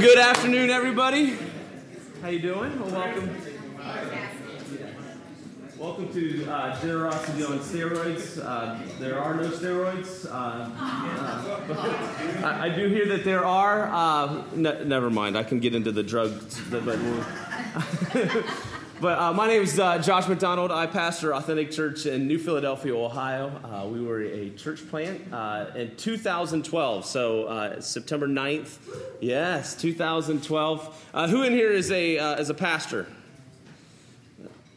Well, good afternoon, everybody. How you doing? Well, welcome. Welcome to uh, Generosity on Steroids. Uh, there are no steroids. Uh, uh I, I, do hear that there are. Uh, ne- never mind. I can get into the drugs. But But uh, my name is uh, Josh McDonald. I pastor Authentic Church in New Philadelphia, Ohio. Uh, we were a church plant uh, in 2012, so uh, September 9th. Yes, 2012. Uh, who in here is a, is a pastor?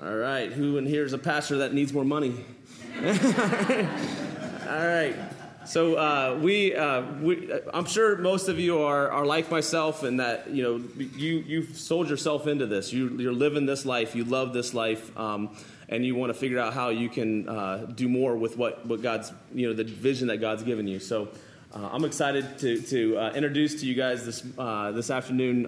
All right. Who in here is a pastor that needs more money? All right. So uh, we, uh, we, uh, I'm sure most of you are, are like myself in that you know you you've sold yourself into this. You, you're living this life. You love this life, um, and you want to figure out how you can uh, do more with what, what God's you know the vision that God's given you. So. Uh, I'm excited to, to uh, introduce to you guys this, this afternoon.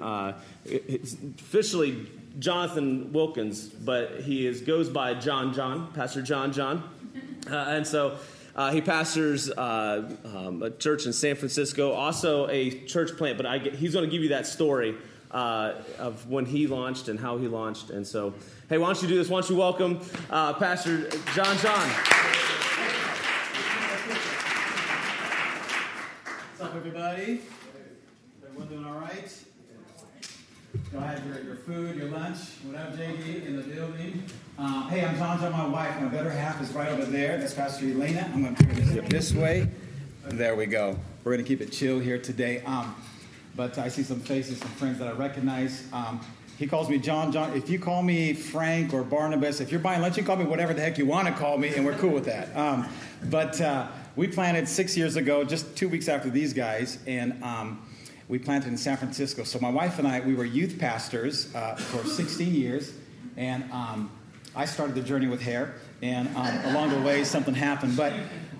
officially Jonathan Wilkins, but he is, goes by John John, Pastor John John. and so uh, he pastors uh, um, a church in San Francisco, also a church plant, but get, he's going to give you that story uh, of when he launched and how he launched. And so, hey, why don't you do this? Why don't you welcome uh, Pastor John John? What's up, everybody? Everyone doing all right? Go have your, your food, your lunch. whatever JD, in the building? Uh, hey, I'm John John, my wife. My better half is right over there. That's Pastor Elena. I'm going to turn this this way. There we go. We're going to keep it chill here today. Um, but I see some faces, some friends that I recognize. Um, he calls me John John. If you call me Frank or Barnabas, if you're buying lunch, you call me whatever the heck you want to call me, and we're cool with that. Um, but uh, we planted six years ago, just two weeks after these guys, and um, we planted in San Francisco. So my wife and I, we were youth pastors uh, for 16 years, and um, I started the journey with hair, and um, along the way, something happened. But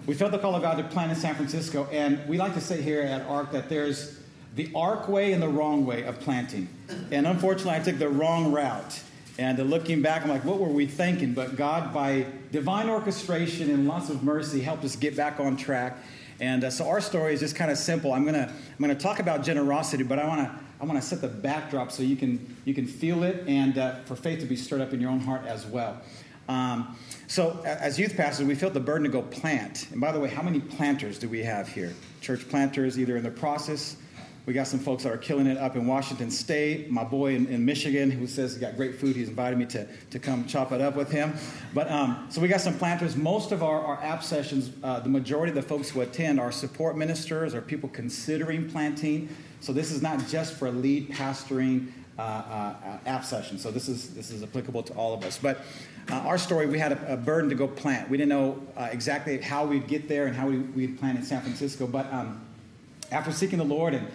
we felt the call of God to plant in San Francisco, and we like to say here at ARC that there's the ARC way and the wrong way of planting. And unfortunately, I took the wrong route. And looking back, I'm like, what were we thinking? But God, by divine orchestration and lots of mercy, helped us get back on track. And uh, so our story is just kind of simple. I'm gonna I'm gonna talk about generosity, but I want to I want to set the backdrop so you can, you can feel it and uh, for faith to be stirred up in your own heart as well. Um, so, as youth pastors, we felt the burden to go plant. And by the way, how many planters do we have here? Church planters, either in the process. We got some folks that are killing it up in Washington State. My boy in, in Michigan, who says he got great food, he's invited me to, to come chop it up with him. But um, so we got some planters. Most of our, our app sessions, uh, the majority of the folks who attend are support ministers or people considering planting. So this is not just for lead pastoring uh, uh, app session. So this is this is applicable to all of us. But uh, our story, we had a, a, burden to go plant. We didn't know uh, exactly how we'd get there and how we, would plant in San Francisco. But um, after seeking the Lord and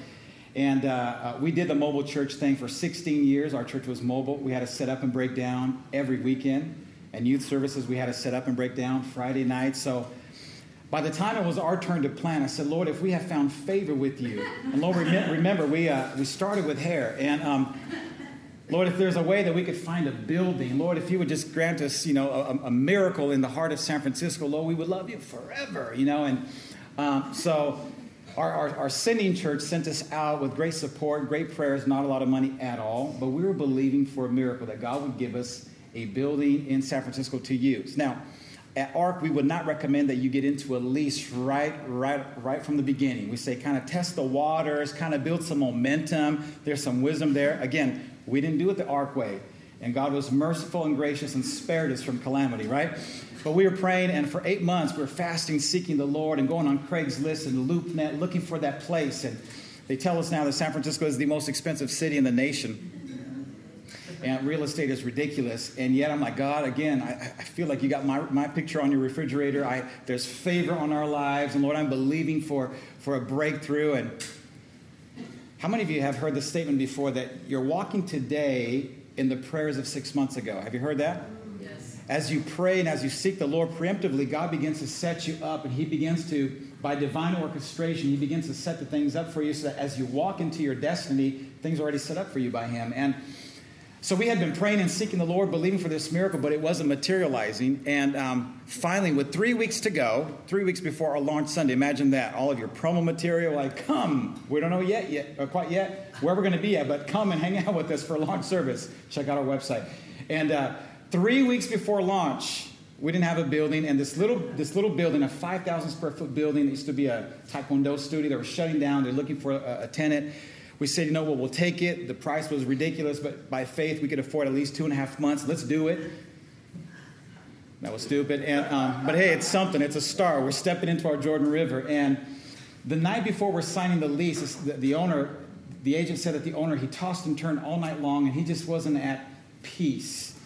and uh, uh, we did the mobile church thing for 16 years. Our church was mobile. We had to set up and break down every weekend. And youth services, we had to set up and break down Friday night. So by the time it was our turn to plan, I said, Lord, if we have found favor with you, and Lord, remember, we, uh, we started with hair, and um, Lord, if there's a way that we could find a building, Lord, if you would just grant us, you know, a, a miracle in the heart of San Francisco, Lord, we would love you forever, you know, and um, so our, our, our, sending church sent us out with great support, great prayers, not a lot of money at all, but we were believing for a miracle that God would give us a building in San Francisco to use. Now, at ARC, we would not recommend that you get into a lease right, right, right from the beginning. We say kind of test the waters, kind of build some momentum. There's some wisdom there. Again, we didn't do it the ARC way. And God was merciful and gracious and spared us from calamity, right? But we were praying, and for eight months, we were fasting, seeking the Lord, and going on Craigslist and LoopNet, looking for that place. And they tell us now that San Francisco is the most expensive city in the nation and real estate is ridiculous. And yet I'm like, God, again, I, I feel like you got my, my picture on your refrigerator. I, there's favor on our lives. And Lord, I'm believing for, for a breakthrough. And how many of you have heard the statement before that you're walking today in the prayers of six months ago? Have you heard that? As you pray and as you seek the Lord preemptively, God begins to set you up and He begins to, by divine orchestration, He begins to set the things up for you so that as you walk into your destiny, things are already set up for you by Him. And So we had been praying and seeking the Lord, believing for this miracle, but it wasn't materializing. And um, finally, with three weeks to go, three weeks before our launch Sunday, imagine that all of your promo material, like, come. We don't know yet, yet, or quite yet, where we're going to be at, but come and hang out with us for a launch service. Check out our website. And uh, three weeks before launch, we didn't have a building, and this little this little building, a 5,000 square foot building, that used to be a Taekwondo studio. They were shutting down. They're looking for a, a tenant. We said, you know what, we'll take it. The price was ridiculous, but by faith, we could afford at least two and a half months. Let's do it. That was stupid. And, um, but hey, it's something. It's a start. We're stepping into our Jordan River. And the night before we're signing the lease, the, the owner, the agent said that the owner, he tossed and turned all night long, and he just wasn't at peace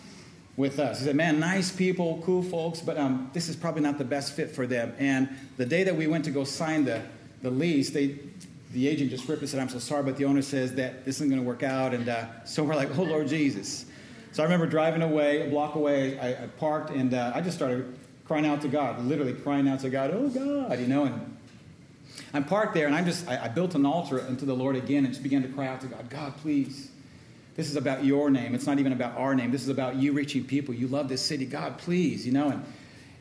with us. He said, Man, nice people, cool folks, but um, this is probably not the best fit for them. And the day that we went to go sign the, the lease, they the agent just ripped and said, I'm so sorry, but the owner says that this isn't going to work out. And uh, so we're like, oh, Lord Jesus. So I remember driving away, a block away, I, I parked, and uh, I just started crying out to God, literally crying out to God, oh, God, you know. And I'm parked there, and I'm just, I, I built an altar unto the Lord again and just began to cry out to God, God, please. This is about your name. It's not even about our name. This is about you reaching people. You love this city. God, please, you know. And,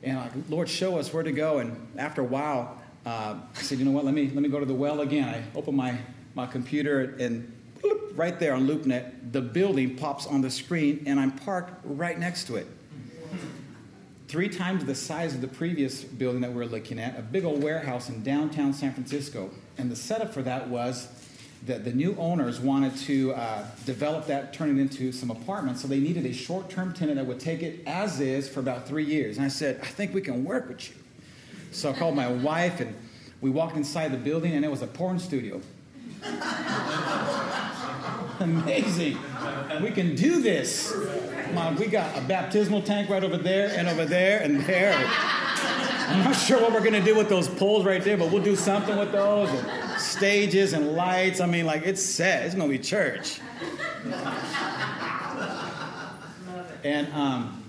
and like, Lord, show us where to go. And after a while, uh, I said, you know what, let me, let me go to the well again. I open my, my computer and right there on LoopNet, the building pops on the screen and I'm parked right next to it. Three times the size of the previous building that we were looking at, a big old warehouse in downtown San Francisco. And the setup for that was that the new owners wanted to uh, develop that, turn it into some apartments. So they needed a short term tenant that would take it as is for about three years. And I said, I think we can work with you. So I called my wife, and we walked inside the building, and it was a porn studio. Amazing. We can do this. Mom, we got a baptismal tank right over there, and over there, and there. I'm not sure what we're going to do with those poles right there, but we'll do something with those. And stages and lights. I mean, like, it's set. It's going to be church. And um,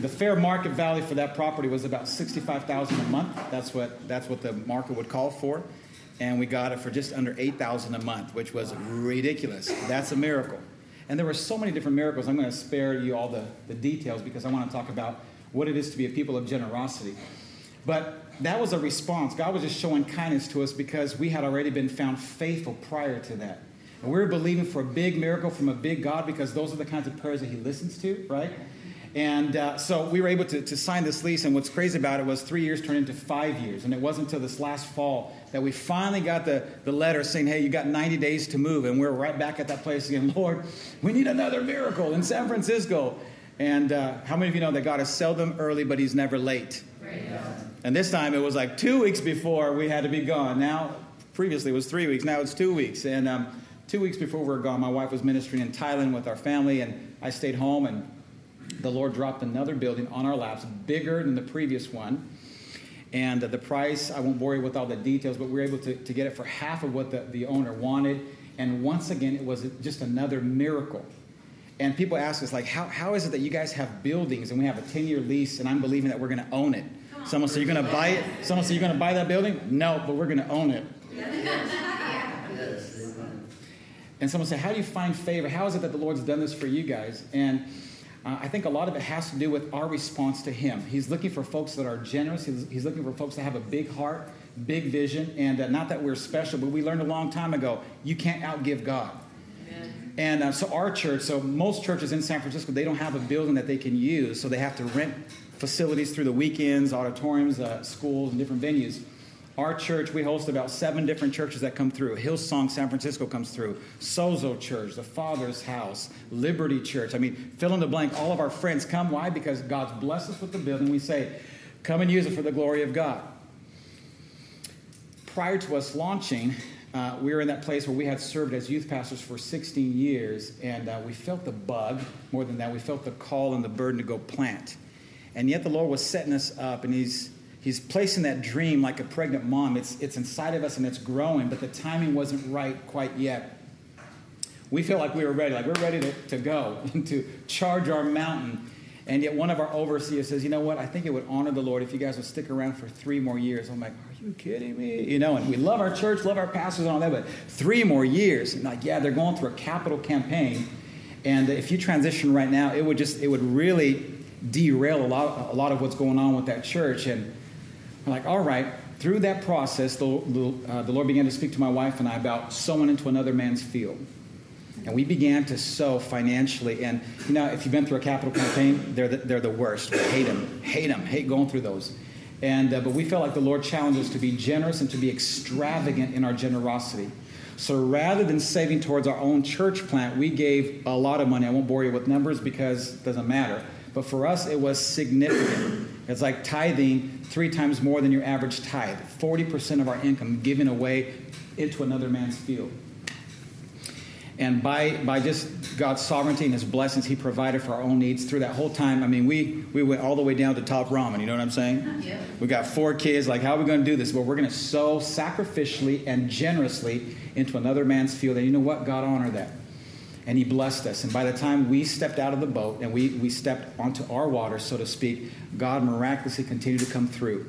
the fair market value for that property was about 65000 a month. That's what, that's what the market would call for. And we got it for just under 8000 a month, which was ridiculous. That's a miracle. And there were so many different miracles. I'm going to spare you all the, the details because I want to talk about what it is to be a people of generosity. But that was a response. God was just showing kindness to us because we had already been found faithful prior to that. And we were believing for a big miracle from a big God because those are the kinds of prayers that He listens to, right? And uh, so we were able to, to sign this lease. And what's crazy about it was three years turned into five years. And it wasn't until this last fall that we finally got the, the letter saying, hey, you got 90 days to move. And we're right back at that place again. Lord, we need another miracle in San Francisco. And uh, how many of you know that God is seldom early, but He's never late? And this time it was like two weeks before we had to be gone. Now, previously it was three weeks. Now it's two weeks. And um, two weeks before we were gone, my wife was ministering in Thailand with our family, and I stayed home and the Lord dropped another building on our laps, bigger than the previous one. And uh, the price, I won't bore you with all the details, but we were able to, to get it for half of what the, the owner wanted. And once again, it was just another miracle. And people ask us, like, how, how is it that you guys have buildings and we have a 10 year lease and I'm believing that we're going to own it? Someone said, You're going to buy it? Someone said, You're going to buy that building? No, but we're going to own it. And someone said, How do you find favor? How is it that the Lord's done this for you guys? And uh, I think a lot of it has to do with our response to Him. He's looking for folks that are generous. He's, he's looking for folks that have a big heart, big vision, and uh, not that we're special, but we learned a long time ago you can't outgive God. And uh, so our church, so most churches in San Francisco, they don't have a building that they can use, so they have to rent facilities through the weekends, auditoriums, uh, schools, and different venues. Our church, we host about seven different churches that come through. Hillsong San Francisco comes through. Sozo Church, the Father's House, Liberty Church. I mean, fill in the blank. All of our friends come. Why? Because God's blessed us with the building. We say, come and use it for the glory of God. Prior to us launching, uh, we were in that place where we had served as youth pastors for 16 years, and uh, we felt the bug more than that. We felt the call and the burden to go plant. And yet the Lord was setting us up, and He's He's placing that dream like a pregnant mom. It's, it's inside of us and it's growing, but the timing wasn't right quite yet. We feel like we were ready, like we're ready to, to go and to charge our mountain. And yet one of our overseers says, you know what, I think it would honor the Lord if you guys would stick around for three more years. I'm like, you kidding me? You know, and we love our church, love our pastors and all that, but three more years. And like, yeah, they're going through a capital campaign And if you transition right now, it would just, it would really derail a lot, a lot of what's going on with that church. And I'm like, all right, through that process, the, uh, the Lord began to speak to my wife and I about sowing into another man's field. And we began to sow financially. And, you know, if you've been through a capital campaign, they're the, they're the worst. We hate them, hate them, hate going through those. And, uh, but we felt like the Lord challenged us to be generous and to be extravagant in our generosity. So rather than saving towards our own church plant, we gave a lot of money. I won't bore you with numbers because it doesn't matter. But for us, it was significant. It's like tithing three times more than your average tithe 40% of our income given away into another man's field. And by, by just God's sovereignty and His blessings, He provided for our own needs through that whole time. I mean, we, we went all the way down to top ramen, you know what I'm saying? Yeah. We got four kids. Like, how are we going to do this? Well, we're going to sow sacrificially and generously into another man's field. And you know what? God honored that. And He blessed us. And by the time we stepped out of the boat and we, we stepped onto our water, so to speak, God miraculously continued to come through.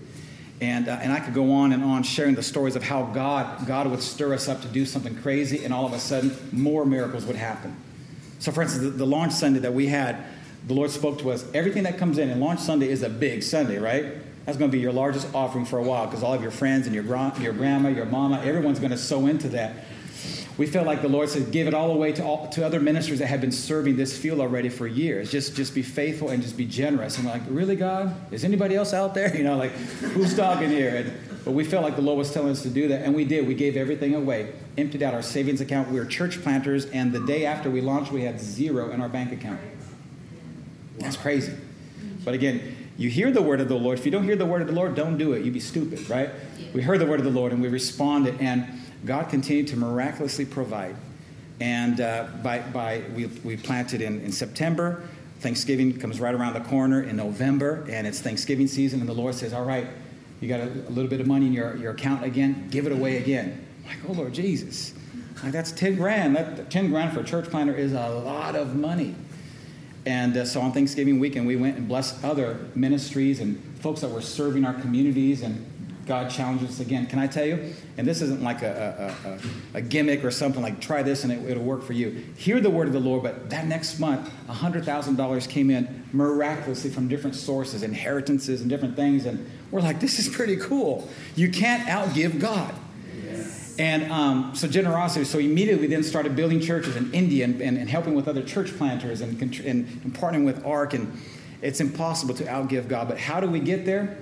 And, uh, and I could go on and on sharing the stories of how God, God would stir us up to do something crazy, and all of a sudden, more miracles would happen. So, for instance, the, the launch Sunday that we had, the Lord spoke to us. Everything that comes in, and launch Sunday is a big Sunday, right? That's going to be your largest offering for a while because all of your friends and your, your grandma, your mama, everyone's going to sow into that we felt like the Lord said, give it all away to, all, to other ministers that have been serving this field already for years. Just, just be faithful and just be generous. And like, really, God? Is anybody else out there? You know, like, who's talking here? And, but we felt like the Lord was telling us to do that, and we did. We gave everything away, emptied out our savings account. We were church planters, and the day after we launched, we had zero in our bank account. That's crazy. But again, you hear the word of the Lord. If you don't hear the word of the Lord, don't do it. You'd be stupid, right? We heard the word of the Lord and we responded. And God continued to miraculously provide. And uh, by, by, we, we planted in, in September. Thanksgiving comes right around the corner in November, and it's Thanksgiving season, and the Lord says, All right, you got a, a little bit of money in your, your account again, give it away again. I'm like, oh, Lord Jesus. Like, that's 10 grand. That, 10 grand for a church planter is a lot of money. And uh, so on Thanksgiving weekend, we went and blessed other ministries and folks that were serving our communities and God challenges us again. Can I tell you? And this isn't like a, a, a, a gimmick or something like try this and it, will work for you. Hear the word of the Lord, but that next month, $100,000 came in miraculously from different sources, inheritances and different things. And we're like, this is pretty cool. You can't outgive God. And um, so generosity. So immediately then started building churches in India and, and, and helping with other church planters and, and, and partnering with ARC. And it's impossible to outgive God. But how do we get there?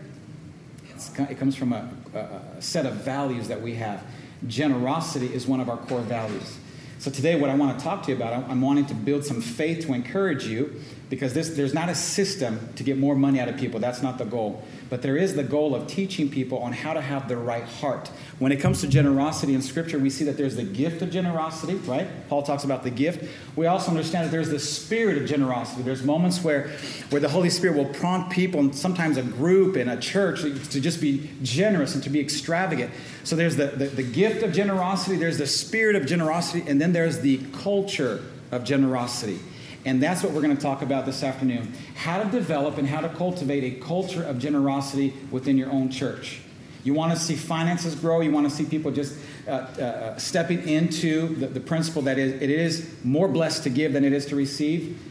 It comes from a, a, set of values that we have. Generosity is one of our core values. So today, what I want to talk to you about, I'm wanting to build some faith to encourage you because this, there's not a system to get more money out of people. That's not the goal. But there is the goal of teaching people on how to have the right heart. When it comes to generosity in Scripture, we see that there's the gift of generosity, right? Paul talks about the gift. We also understand that there's the spirit of generosity. There's moments where, where the Holy Spirit will prompt people, and sometimes a group in a church, to just be generous and to be extravagant. So there's the, the, the gift of generosity, there's the spirit of generosity, and then there's the culture of generosity. And that's what we're going to talk about this afternoon how to develop and how to cultivate a culture of generosity within your own church. You want to see finances grow, you want to see people just uh, uh, stepping into the, the principle that is, it is more blessed to give than it is to receive.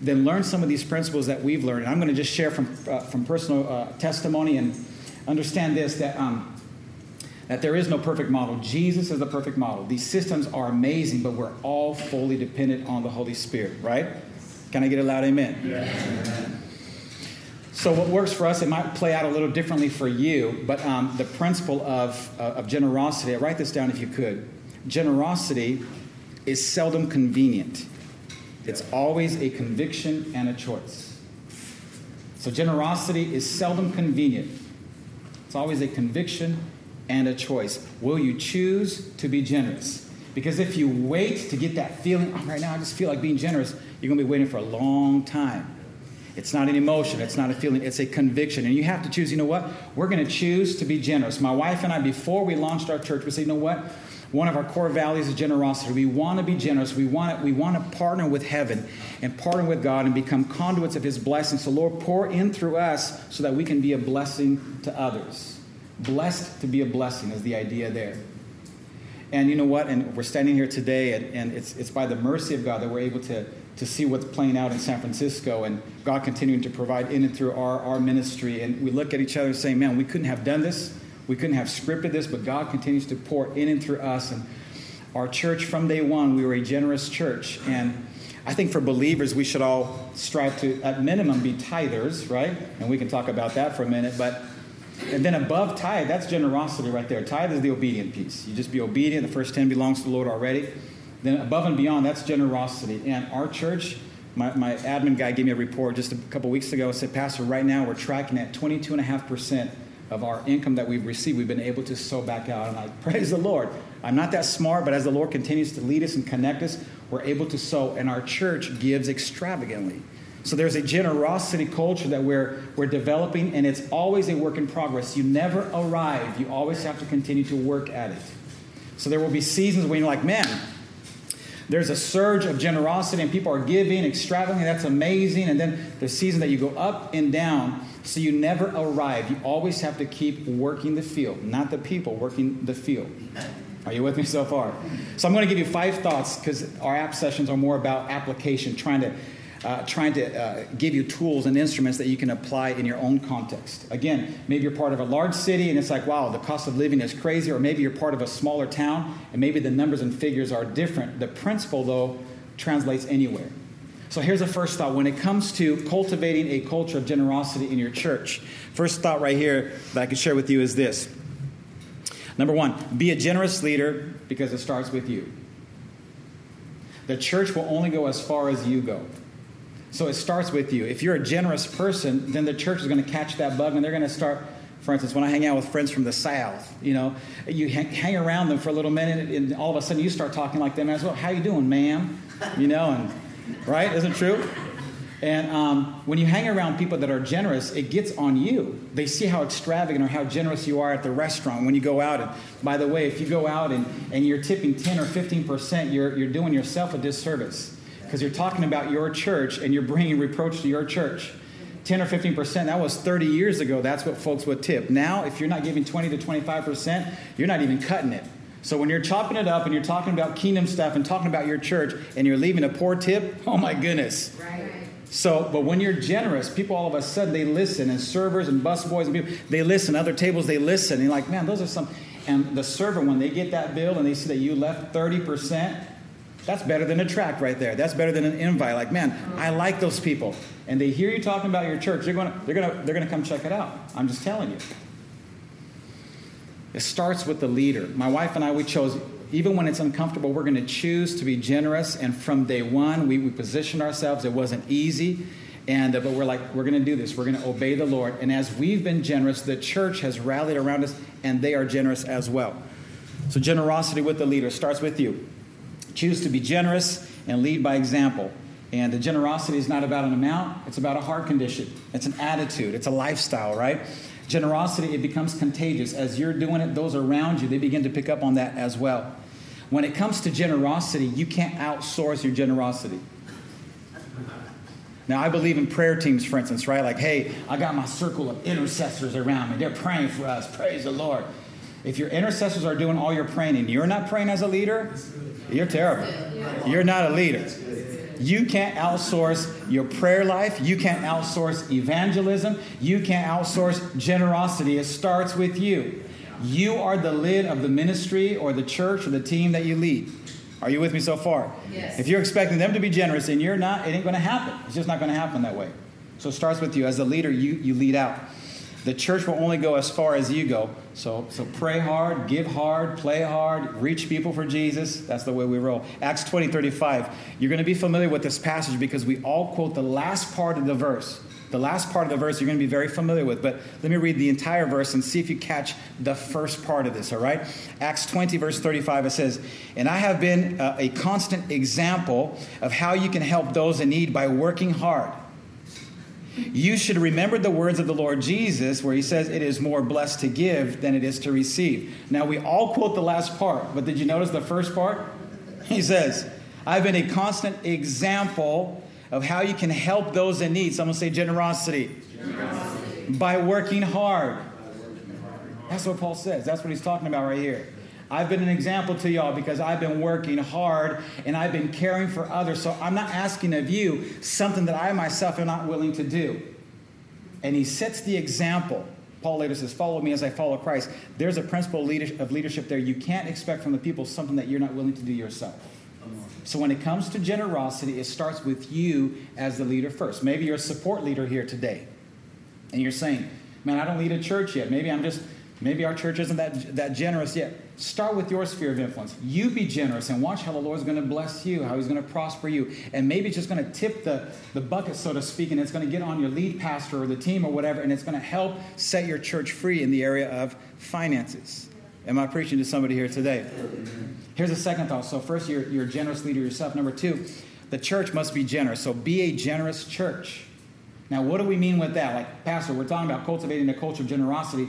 Then learn some of these principles that we've learned. And I'm going to just share from, uh, from personal uh, testimony and understand this that. Um, that there is no perfect model. Jesus is the perfect model. These systems are amazing, but we're all fully dependent on the Holy Spirit, right? Can I get a loud amen? Yeah. So, what works for us, it might play out a little differently for you, but um, the principle of, uh, of generosity, I write this down if you could. Generosity is seldom convenient, it's always a conviction and a choice. So, generosity is seldom convenient, it's always a conviction and a choice. Will you choose to be generous? Because if you wait to get that feeling, oh, right now I just feel like being generous, you're going to be waiting for a long time. It's not an emotion, it's not a feeling, it's a conviction. And you have to choose, you know what? We're going to choose to be generous. My wife and I, before we launched our church, we said, you know what? One of our core values is generosity. We want to be generous. We want to, we want to partner with heaven and partner with God and become conduits of His blessings. So, Lord, pour in through us so that we can be a blessing to others. Blessed to be a blessing is the idea there. And you know what? And we're standing here today, and, and it's, it's by the mercy of God that we're able to, to see what's playing out in San Francisco and God continuing to provide in and through our, our ministry. And we look at each other and saying, man, we couldn't have done this. We couldn't have scripted this, but God continues to pour in and through us. And our church, from day one, we were a generous church. And I think for believers, we should all strive to, at minimum, be tithers, right? And we can talk about that for a minute. But and then above tithe, that's generosity right there. Tithe is the obedient piece. You just be obedient. The first 10 belongs to the Lord already. Then above and beyond, that's generosity. And our church, my, my admin guy gave me a report just a couple weeks ago. Said, Pastor, right now we're tracking at 22.5% of our income that we've received. We've been able to sow back out. And I praise the Lord. I'm not that smart, but as the Lord continues to lead us and connect us, we're able to sow. And our church gives extravagantly. So there's a generosity culture that we're, we're developing, and it's always a work in progress. You never arrive, you always have to continue to work at it. So there will be seasons when you're like, man, there's a surge of generosity and people are giving extravagantly. That's amazing. And then the season that you go up and down. So you never arrive. You always have to keep working the field, not the people, working the field. Are you with me so far? So I'm going to give you five thoughts because our app sessions are more about application, trying to uh, trying to uh, give you tools and instruments that you can apply in your own context. Again, maybe you're part of a large city and it's like, wow, the cost of living is crazy, or maybe you're part of a smaller town and maybe the numbers and figures are different. The principle, though, translates anywhere. So here's the first thought when it comes to cultivating a culture of generosity in your church. First thought right here that I can share with you is this. Number one, be a generous leader because it starts with you. The church will only go as far as you go. So it starts with you. If you're a generous person, then the church is going to catch that bug and they're going to start. For instance, when I hang out with friends from the South, you know, you hang around them for a little minute, and all of a sudden you start talking like them as well. How you doing, ma'am? You know, and right? Isn't true? And um, when you hang around people that are generous, it gets on you. They see how extravagant or how generous you are at the restaurant when you go out. And by the way, if you go out and, and you're tipping 10 or 15%, you're, you're doing yourself a disservice because you're talking about your church and you're bringing reproach to your church. 10 or 15%, that was 30 years ago. That's what folks would tip. Now, if you're not giving 20 to 25%, you're not even cutting it. So when you're chopping it up and you're talking about kingdom stuff and talking about your church and you're leaving a poor tip, oh my goodness. Right. So, but when you're generous, people all of a sudden they listen, and servers and busboys and people they listen. Other tables they listen. And you're like, man, those are some. And the server, when they get that bill and they see that you left 30 percent, that's better than a track right there. That's better than an invite. Like, man, I like those people. And they hear you talking about your church. They're going to, they're going to, they're going to come check it out. I'm just telling you. It starts with the leader. My wife and I, we chose, even when it's uncomfortable, we're going to choose to be generous. And from day one, we, we positioned ourselves. It wasn't easy. And, uh, but we're like, we're going to do this. We're going to obey the Lord. And as we've been generous, the church has rallied around us, and they are generous as well. So, generosity with the leader starts with you. Choose to be generous and lead by example. And the generosity is not about an amount, it's about a heart condition. It's an attitude, it's a lifestyle, right? Generosity, it becomes contagious. As you're doing it, those around you, they begin to pick up on that as well. When it comes to generosity, you can't outsource your generosity. Now, I believe in prayer teams, for instance, right? Like, hey, I got my circle of intercessors around me. They're praying for us. Praise the Lord. If your intercessors are doing all your praying and you're not praying as a leader, you're terrible. You're not a leader. You can't outsource your prayer life. You can't outsource evangelism. You can't outsource generosity. It starts with you. You are the lid of the ministry or the church or the team that you lead. Are you with me so far? Yes. If you're expecting them to be generous and you're not, it ain't going to happen. It's just not going to happen that way. So it starts with you. As a leader, you, you lead out. The church will only go as far as you go. So, so pray hard, give hard, play hard, reach people for Jesus. That's the way we roll. Acts 20, 35. You're going to be familiar with this passage because we all quote the last part of the verse. The last part of the verse you're going to be very familiar with, but let me read the entire verse and see if you catch the first part of this, all right? Acts 20, verse 35, it says, And I have been a, a constant example of how you can help those in need by working hard you should remember the words of the Lord Jesus, where he says, It is more blessed to give than it is to receive. Now, we all quote the last part, but did you notice the first part? He says, I've been a constant example of how you can help those in need. Someone say generosity. generosity. By working hard. That's what Paul says. That's what he's talking about right here. I've been an example to y'all because I've been working hard and I've been caring for others. So I'm not asking of you something that I myself am not willing to do. And he sets the example. Paul later says, Follow me as I follow Christ. There's a principle of leadership there. You can't expect from the people something that you're not willing to do yourself. So when it comes to generosity, it starts with you as the leader first. Maybe you're a support leader here today, and you're saying, "Man, I don't lead a church yet. Maybe I'm just maybe our church isn't that that generous yet." Start with your sphere of influence. You be generous and watch how the Lord's going to bless you, how He's going to prosper you, and maybe it's just going to tip the the bucket, so to speak, and it's going to get on your lead pastor or the team or whatever, and it's going to help set your church free in the area of finances. Am I preaching to somebody here today? Here's a second thought. So, first, you're, you're a generous leader yourself. Number two, the church must be generous. So, be a generous church. Now, what do we mean with that? Like, Pastor, we're talking about cultivating a culture of generosity.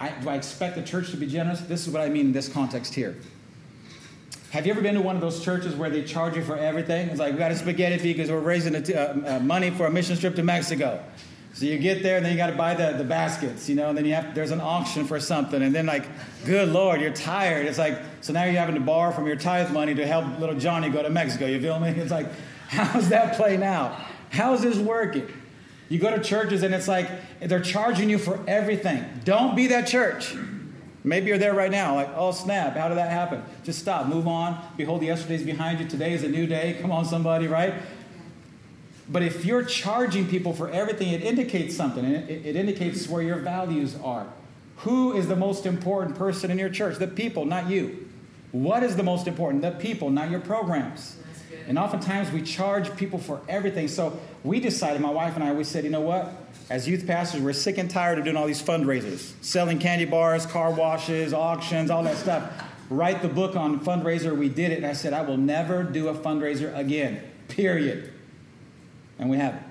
I, do I expect the church to be generous? This is what I mean in this context here. Have you ever been to one of those churches where they charge you for everything? It's like, we got a spaghetti fee because we're raising uh, uh, money for a mission trip to Mexico. So you get there, and then you got to buy the, the baskets, you know, and then you have there's an auction for something, and then like, good lord, you're tired. It's like so now you're having to borrow from your tithe money to help little Johnny go to Mexico. You feel me? It's like, how's that playing out? How's this working? You go to churches and it's like they're charging you for everything. Don't be that church. Maybe you're there right now, like, oh snap, how did that happen? Just stop, move on. Behold, yesterday's behind you. Today is a new day. Come on, somebody, right? But if you're charging people for everything, it indicates something. It, it, indicates where your values are. Who is the most important person in your church? The people, not you. What is the most important? The people, not your programs. And oftentimes we charge people for everything. So we decided, my wife and I, we said, you know what? As youth pastors, we're sick and tired of doing all these fundraisers, selling candy bars, car washes, auctions, all that stuff. Write the book on fundraiser. We did it. And I said, I will never do a fundraiser again, period. And we have it.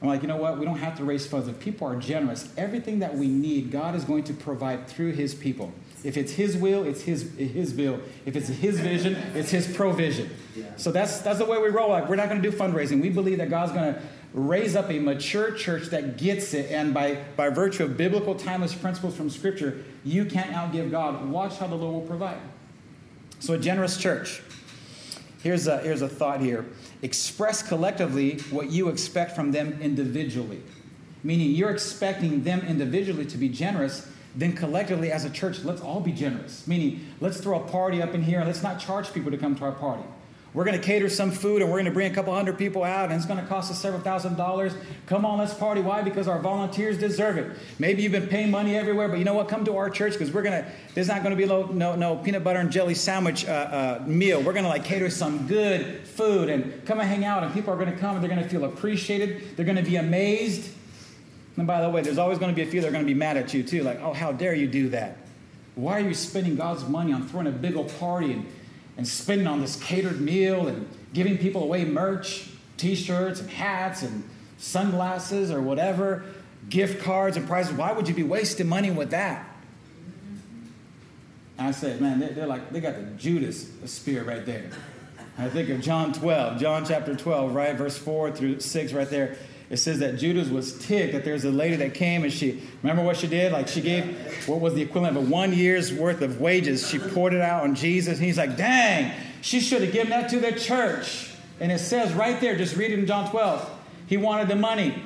I'm like, you know what? We don't have to raise funds. If people are generous, everything that we need, God is going to provide through His people. If it's His will, it's His His will. If it's His vision, it's His provision. So that's that's the way we roll. Like we're not going to do fundraising. We believe that God's going to raise up a mature church that gets it, and by by virtue of biblical timeless principles from Scripture, you can't outgive God. Watch how the Lord will provide. So a generous church. Here's a here's a thought here express collectively what you expect from them individually. Meaning you're expecting them individually to be generous, then collectively as a church, let's all be generous. Meaning, let's throw a party up in here and let's not charge people to come to our party. We're going to cater some food and we're going to bring a couple hundred people out and it's going to cost us several thousand dollars. Come on, let's party. Why? Because our volunteers deserve it. Maybe you've been paying money everywhere, but you know what? Come to our church because we're going to, there's not going to be no, no, no peanut butter and jelly sandwich uh, uh, meal. We're going to like cater some good food and come and hang out and people are going to come and they're going to feel appreciated. They're going to be amazed. And by the way, there's always going to be a few that are going to be mad at you too. Like, oh, how dare you do that? Why are you spending God's money on throwing a big old party and and spending on this catered meal and giving people away merch, t shirts and hats and sunglasses or whatever, gift cards and prizes. Why would you be wasting money with that? I said, man, they're, like, they got the Judas spirit right there. I think of John 12, John chapter 12, right? Verse 4 through 6, right there it says that Judas was ticked that there's a lady that came and she, remember what she did? Like she gave what was the equivalent of a one year's worth of wages. She poured it out on Jesus. And he's like, dang, she should have given that to the church. And it says right there, just read it in John 12, he wanted the money.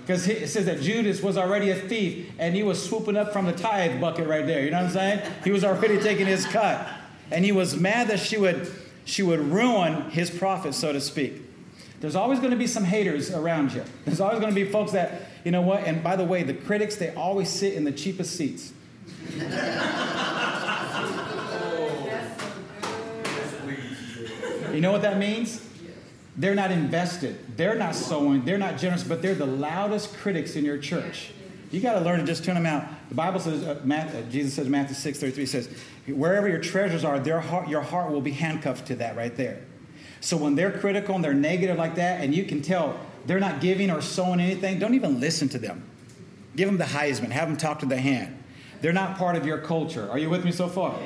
Because it says that Judas was already a thief and he was swooping up from the tithe bucket right there. You know what I'm saying? He was already taking his cut. And he was mad that she would, she would ruin his profit, so to speak. There's always going to be some haters around you. There's always going to be folks that, you know what, and by the way, the critics, they always sit in the cheapest seats. you know what that means? They're not invested. They're not sowing. They're not generous, but they're the loudest critics in your church. You got to learn to just tune them out. The Bible says, uh, Matthew, uh, Jesus says, Matthew 6 33 says, wherever your treasures are, their heart, your heart will be handcuffed to that right there. So when they're critical and they're negative like that, and you can tell they're not giving or sowing anything, don't even listen to them. Give them the Heisman, have them talk to the hand. They're not part of your culture. Are you with me so far?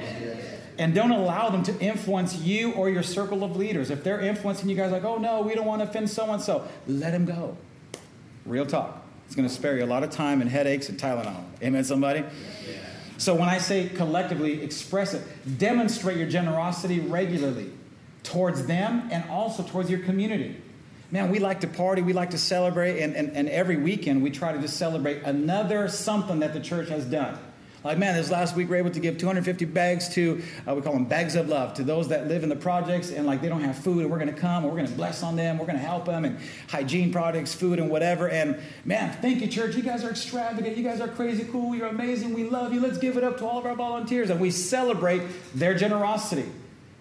And don't allow them to influence you or your circle of leaders. If they're influencing you guys, like, oh no, we don't want to offend so and so, let them go. Real talk. It's going to spare you a lot of time and headaches and Tylenol. Amen, somebody? So when I say collectively, express it. Demonstrate your generosity regularly towards them and also towards your community. Man, we like to party, we like to celebrate, and, and, and every weekend we try to just celebrate another something that the church has done. Like, man, this last week we are able to give 250 bags to, uh, we call them bags of love, to those that live in the projects and like they don't have food, and we're to come and we're to bless on them, we're to help them, and hygiene products, food, and whatever. And man, thank you, church. You guys are extravagant. You guys are crazy cool. You're amazing. We love you. Let's give it up to all of our volunteers. And we celebrate their generosity.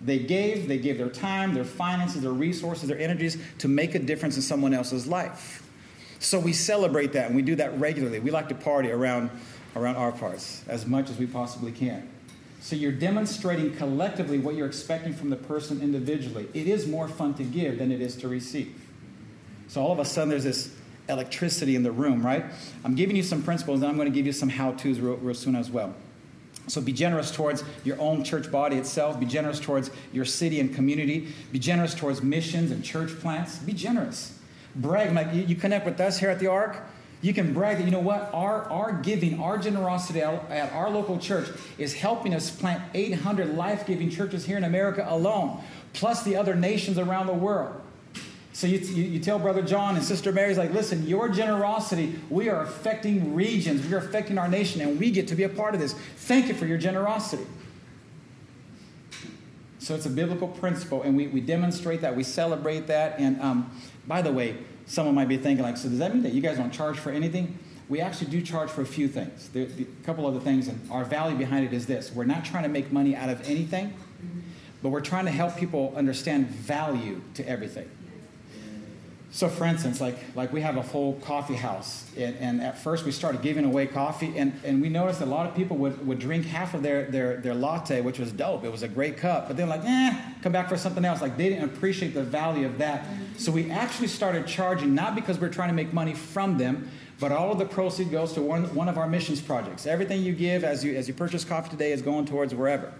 They gave, they gave their time, their finances, their resources, their energies to make a difference in someone else's life. So we celebrate that and we do that regularly. We like to party around around our parts as much as we possibly can. So you're demonstrating collectively what you're expecting from the person individually. It is more fun to give than it is to receive. So all of a sudden there's this electricity in the room, right? I'm giving you some principles, and I'm going to give you some how to's real, real soon as well. So be generous towards your own church body itself. Be generous towards your city and community. Be generous towards missions and church plants. Be generous. Brag. Like you connect with us here at the ARC you can brag that, you know what, our, our giving, our generosity at our local church is helping us plant 800 life giving churches here in America alone, plus the other nations around the world. So you, you, tell Brother John and Sister Mary's like, listen, your generosity, we are affecting regions, we are affecting our nation, and we get to be a part of this. Thank you for your generosity. So it's a biblical principle, and we, we demonstrate that, we celebrate that. And um, by the way, someone might be thinking like, so does that mean that you guys don't charge for anything? We actually do charge for a few things. There, a couple other things, and our value behind it is this: we're not trying to make money out of anything, but we're trying to help people understand value to everything. So, for instance, like, like we have a whole coffee house, and, and, at first we started giving away coffee, and, and we noticed a lot of people would, would drink half of their, their, their latte, which was dope. It was a great cup, but they're like, eh, come back for something else. Like, they didn't appreciate the value of that. So, we actually started charging, not because we're trying to make money from them, but all of the proceeds goes to one, one of our missions projects. Everything you give as you, as you purchase coffee today is going towards wherever.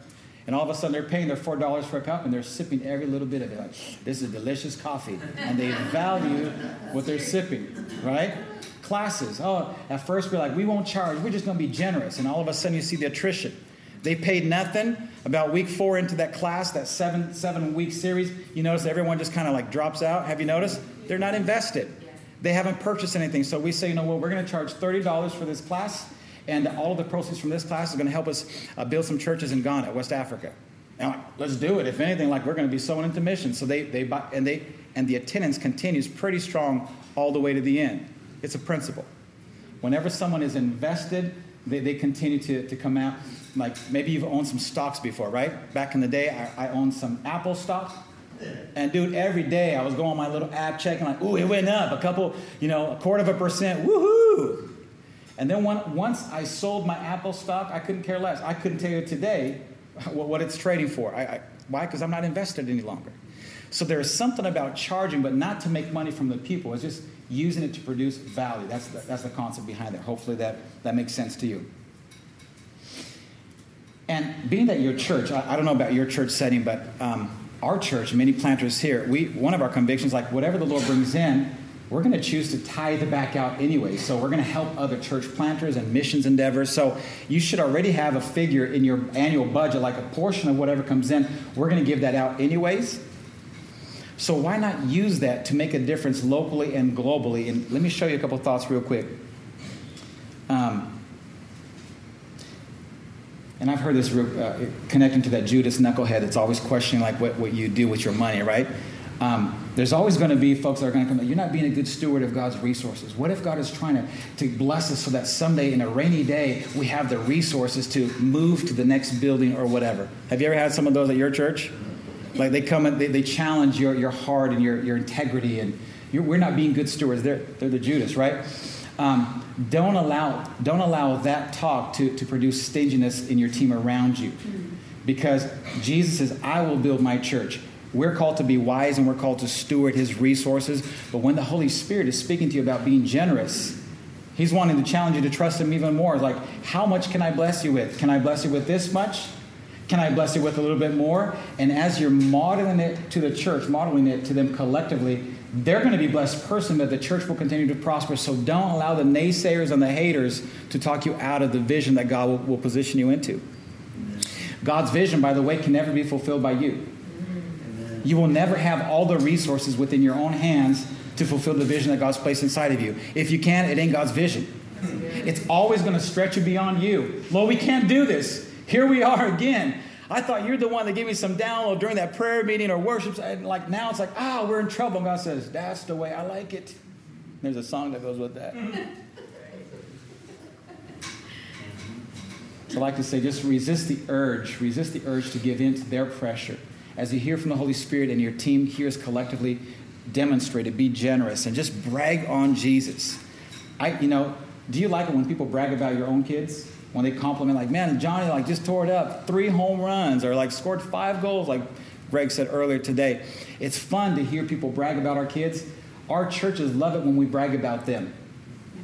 And all of a sudden they're paying their $4 for a cup and they're sipping every little bit of it. Like, this is delicious coffee. And they value what they're sipping, right? Classes. Oh, at first we're like, we won't charge. We're just going to be generous. And all of a sudden you see the attrition. They paid nothing. About week four into that class, that seven, seven week series, you notice everyone just kind of like drops out. Have you noticed? They're not invested. They haven't purchased anything. So we say, you know what, we're going to charge $30 for this class and all of the proceeds from this class is going to help us uh, build some churches in Ghana, West Africa. And like, let's do it. If anything, like we're going to be sowing into missions. So they, they buy, and they, and the attendance continues pretty strong all the way to the end. It's a principle. Whenever someone is invested, they, they continue to, to come out. Like maybe you've owned some stocks before, right? Back in the day, I, I owned some Apple stock. And dude, every day I was going on my little app checking, like, ooh, it went up a couple, you know, a quarter of a percent. Woohoo! And then one, once I sold my Apple stock, I couldn't care less. I couldn't tell you today what, it's trading for. I, I, why? Because I'm not invested any longer. So there is something about charging, but not to make money from the people. It's just using it to produce value. That's the, that's the concept behind it. Hopefully that, that makes sense to you. And being that your church, I, I don't know about your church setting, but um, our church, many planters here, we one of our convictions, like whatever the Lord brings in, we're going to choose to tithe back out anyway. So we're going to help other church planters and missions endeavors. So you should already have a figure in your annual budget, like a portion of whatever comes in. We're going to give that out anyways. So why not use that to make a difference locally and globally? And let me show you a couple thoughts real quick. Um, and I've heard this uh, connecting to that Judas knucklehead that's always questioning like what, what you do with your money, right? Um, there's always going to be folks that are going to come, you're not being a good steward of God's resources. What if God is trying to, to bless us so that someday in a rainy day we have the resources to move to the next building or whatever? Have you ever had some of those at your church? Like they come and they, they challenge your, your heart and your, your integrity, and we're not being good stewards. They're, they're the Judas, right? Um, don't allow don't allow that talk to, to produce stinginess in your team around you because jesus says i will build my church we're called to be wise and we're called to steward his resources. But when the Holy Spirit is speaking to you about being generous, he's wanting to challenge you to trust him even more. Like, how much can I bless you with? Can I bless you with this much? Can I bless you with a little bit more? And as you're modeling it to the church, modeling it to them collectively, they're going to be blessed person, but the church will continue to prosper. So don't allow the naysayers and the haters to talk you out of the vision that God will, will position you into. God's vision, by the way, can never be fulfilled by you. You will never have all the resources within your own hands to fulfill the vision that God's placed inside of you. If you can't, it ain't God's vision. It's always going to stretch you beyond you. Lord, we can't do this. Here we are again. I thought you're the one that gave me some download during that prayer meeting or worship. And like now it's like, ah, we're in trouble. And God says, that's the way I like it. There's a song that goes with that. So I like to say, just resist the urge, resist the urge to give in to their pressure. As you hear from the Holy Spirit and your team hears collectively, demonstrate it, be generous, and just brag on Jesus. I, you know, do you like it when people brag about your own kids? When they compliment, like, man, Johnny like just tore it up, three home runs, or like scored five goals, like Greg said earlier today. It's fun to hear people brag about our kids. Our churches love it when we brag about them.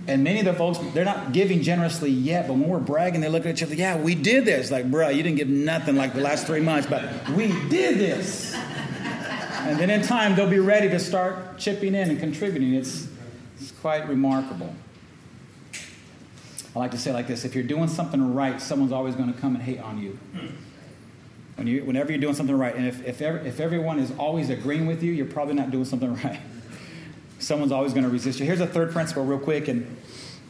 And many of the folks, they're not giving generously yet, but when we're bragging, they look at each other, yeah, we did this. Like, bro, you didn't give nothing like the last three months, but we did this. And then in time, they'll be ready to start chipping in and contributing. It's, it's quite remarkable. I like to say like this if you're doing something right, someone's always going to come and hate on you. When you, whenever you're doing something right, and if, if, if everyone is always agreeing with you, you're probably not doing something right. Someone's always going to resist you. Here's a third principle, real quick, and,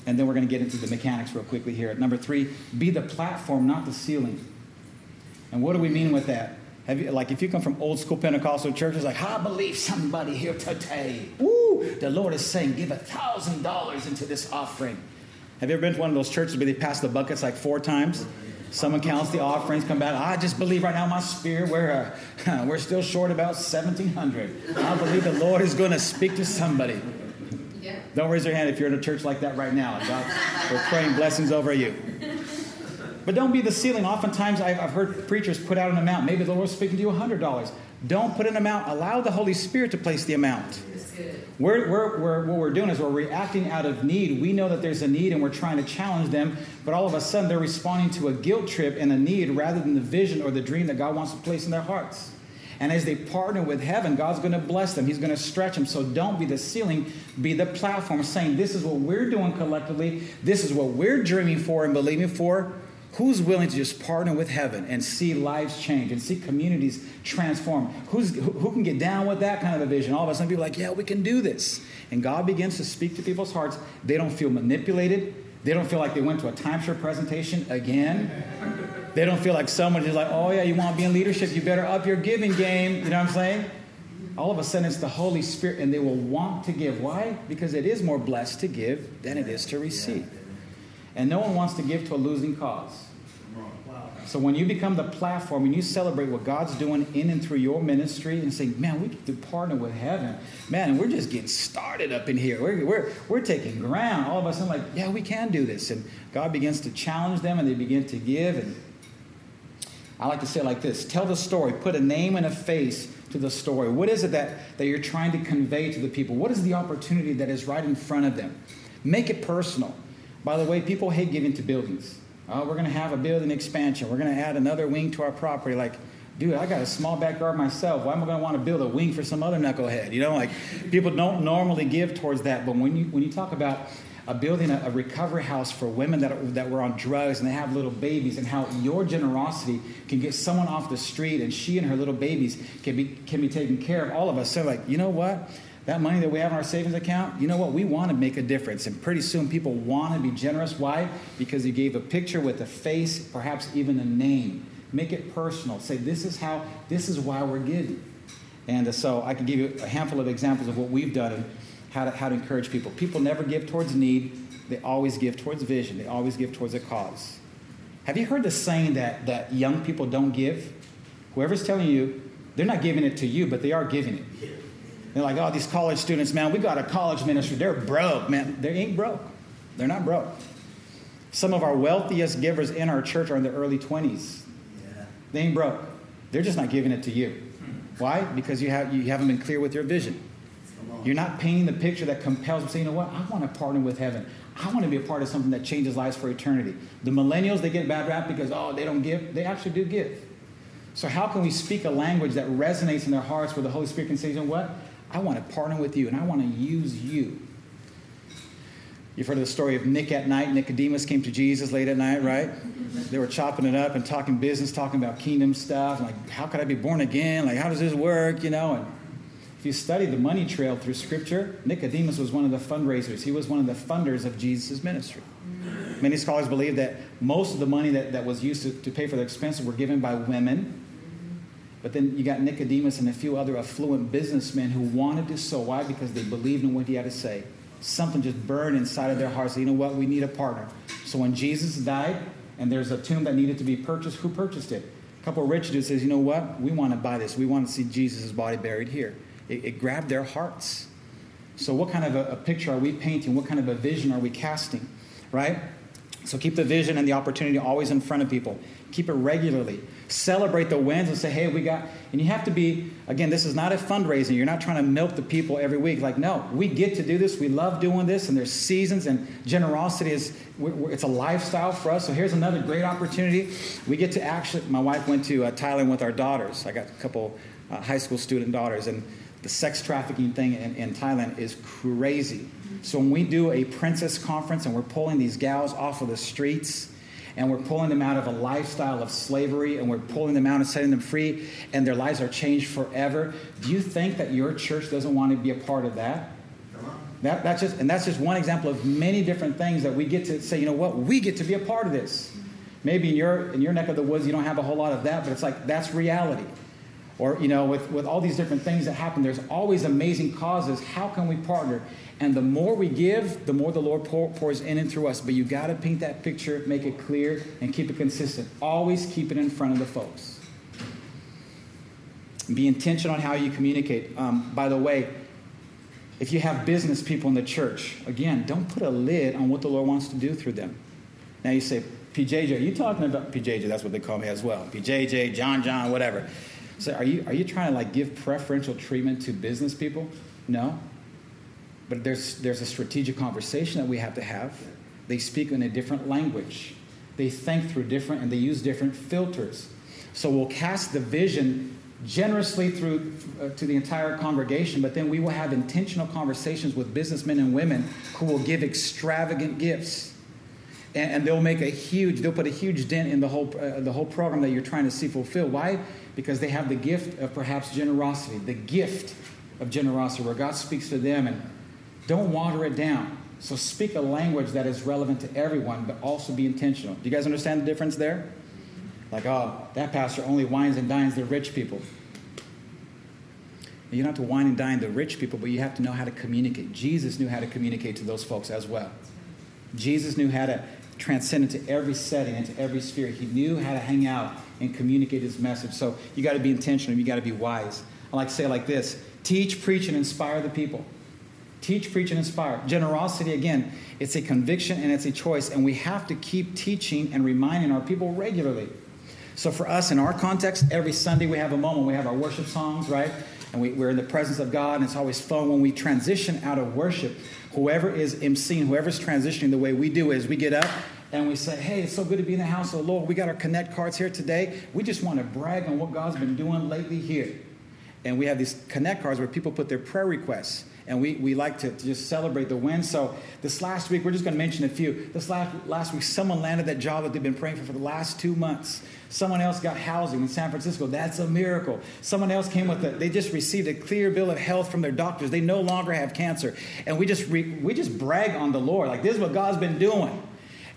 and then we're going to get into the mechanics real quickly here. Number three, be the platform, not the ceiling. And what do we mean with that? Have you, like if you come from old school Pentecostal churches, like I believe somebody here today. Ooh, the Lord is saying, give a thousand dollars into this offering. Have you ever been to one of those churches where they pass the buckets like four times? Someone counts the offerings, come back. I just believe right now, my spirit, we're, uh, we're still short about 1,700. I believe the Lord is going to speak to somebody. Yeah. Don't raise your hand if you're in a church like that right now. God, we're praying blessings over you. But don't be the ceiling. Oftentimes, I've, I've heard preachers put out an amount. Maybe the Lord's speaking to you $100. Don't put an amount. Allow the Holy Spirit to place the amount. We're, we're, we're, what we're doing is we're reacting out of need. We know that there's a need and we're trying to challenge them, but all of a sudden they're responding to a guilt trip and a need rather than the vision or the dream that God wants to place in their hearts. And as they partner with heaven, God's going to bless them. He's going to stretch them. So don't be the ceiling, be the platform saying, This is what we're doing collectively. This is what we're dreaming for and believing for. Who's willing to just partner with heaven and see lives change and see communities transform? Who's, who can get down with that kind of a vision? All of a sudden, people are like, yeah, we can do this. And God begins to speak to people's hearts. They don't feel manipulated. They don't feel like they went to a timeshare presentation again. They don't feel like someone is like, oh, yeah, you want to be in leadership, you better up your giving game. You know what I'm saying? All of a sudden, it's the Holy Spirit, and they will want to give. Why? Because it is more blessed to give than it is to receive. And no one wants to give to a losing cause. So when you become the platform and you celebrate what God's doing in and through your ministry and say, man, we get to partner with heaven. Man, we're just getting started up in here. We're, we're, we're taking ground. All of a sudden, like, yeah, we can do this. And God begins to challenge them and they begin to give. And I like to say like this tell the story, put a name and a face to the story. What is it that, that you're trying to convey to the people? What is the opportunity that is right in front of them? Make it personal. By the way, people hate giving to buildings. Oh, we're going to have a building expansion. We're going to add another wing to our property. Like, dude, I got a small backyard myself. Why am I going to want to build a wing for some other knucklehead? You know, like people don't normally give towards that. But when you when you talk about a building a, a recovery house for women that, that were on drugs and they have little babies, and how your generosity can get someone off the street and she and her little babies can be can be taken care of. All of us. So, like, you know what? That money that we have in our savings account, you know what? We want to make a difference. And pretty soon people want to be generous. Why? Because you gave a picture with a face, perhaps even a name. Make it personal. Say, this is how, this is why we're giving. And uh, so I can give you a handful of examples of what we've done and how to, how to encourage people. People never give towards need, they always give towards vision, they always give towards a cause. Have you heard the saying that, that young people don't give? Whoever's telling you, they're not giving it to you, but they are giving it. They're like, oh, these college students, man, we got a college ministry. They're broke, man. They ain't broke. They're not broke. Some of our wealthiest givers in our church are in their early 20s. Yeah. They ain't broke. They're just not giving it to you. Why? Because you, have, you haven't been clear with your vision. You're not painting the picture that compels them, saying, you know what? I want to partner with heaven. I want to be a part of something that changes lives for eternity. The millennials, they get bad rap because, oh, they don't give. They actually do give. So, how can we speak a language that resonates in their hearts where the Holy Spirit can say, you know what? I want to partner with you and I want to use you. You've heard of the story of Nick at night. Nicodemus came to Jesus late at night, right? They were chopping it up and talking business, talking about kingdom stuff. Like, how could I be born again? Like, how does this work? You know, and if you study the money trail through Scripture, Nicodemus was one of the fundraisers. He was one of the funders of Jesus' ministry. Many scholars believe that most of the money that, that was used to, to pay for the expenses were given by women. But then you got Nicodemus and a few other affluent businessmen who wanted to sow. Why? Because they believed in what he had to say something just burned inside of their hearts. You know what? We need a partner. So when Jesus died and there's a tomb that needed to be purchased, who purchased it? A couple of rich dudes says, you know what? We want to buy this. We want to see Jesus' body buried here. It, it grabbed their hearts. So what kind of a, a picture are we painting? What kind of a vision are we casting? Right? So keep the vision and the opportunity always in front of people. Keep it regularly. Celebrate the wins and say, hey, we got, and you have to be, again, this is not a fundraising. You're not trying to milk the people every week. Like, no, we get to do this. We love doing this, and there's seasons, and generosity is, it's a lifestyle for us. So here's another great opportunity. We get to actually, my wife went to uh, Thailand with our daughters. I got a couple uh, high school student daughters, and the sex trafficking thing in, in Thailand is crazy. So when we do a princess conference and we're pulling these gals off of the streets, and we're pulling them out of a lifestyle of slavery and we're pulling them out and setting them free and their lives are changed forever. Do you think that your church doesn't want to be a part of that? That, that's just, and that's just one example of many different things that we get to say, you know what, we get to be a part of this. Maybe in your, in your neck of the woods, you don't have a whole lot of that, but it's like that's reality. Or, you know, with, with all these different things that happen, there's always amazing causes. How can we partner? And the more we give, the more the Lord pour, pours in and through us. But you got to paint that picture, make it clear, and keep it consistent. Always keep it in front of the folks. Be intentional on how you communicate. Um, by the way, if you have business people in the church, again, don't put a lid on what the Lord wants to do through them. Now you say, PJJ, are you talking about PJJ? That's what they call me as well. PJJ, John, John, whatever. So are you are you trying to like give preferential treatment to business people? No. But there's, there's a strategic conversation that we have to have. They speak in a different language. They think through different, and they use different filters. So we'll cast the vision generously through uh, to the entire congregation, but then we will have intentional conversations with businessmen and women who will give extravagant gifts. And, and they'll make a huge, they'll put a huge dent in the whole, uh, the whole program that you're trying to see fulfilled. Why? Because they have the gift of perhaps generosity, the gift of generosity, where God speaks to them and don't water it down. So speak a language that is relevant to everyone, but also be intentional. Do you guys understand the difference there? Like, oh, that pastor only wines and dines the rich people. You don't have to wine and dine the rich people, but you have to know how to communicate. Jesus knew how to communicate to those folks as well. Jesus knew how to transcend into every setting, into every sphere. He knew how to hang out and communicate his message. So you got to be intentional. You got to be wise. I like to say like this teach, preach, and inspire the people. Teach, preach, and inspire. Generosity, again, it's a conviction and it's a choice, and we have to keep teaching and reminding our people regularly. So, for us, in our context, every Sunday we have a moment. We have our worship songs, right? And we, are in the presence of God, and it's always fun when we transition out of worship. Whoever is emceeing, whoever's transitioning the way we do is we get up and we say, Hey, it's so good to be in the house of the Lord. We got our Connect cards here today. We just want to brag on what God's been doing lately here. And we have these Connect cards where people put their prayer requests and we, we like to, to just celebrate the win. So this last week, we're just going to mention a few. This last, last week, someone landed that job that they've been praying for for the last two months. Someone else got housing in San Francisco. That's a miracle. Someone else came with it. They just received a clear bill of health from their doctors. They no longer have cancer. And we just, re, we just brag on the Lord. Like, this is what God's been doing.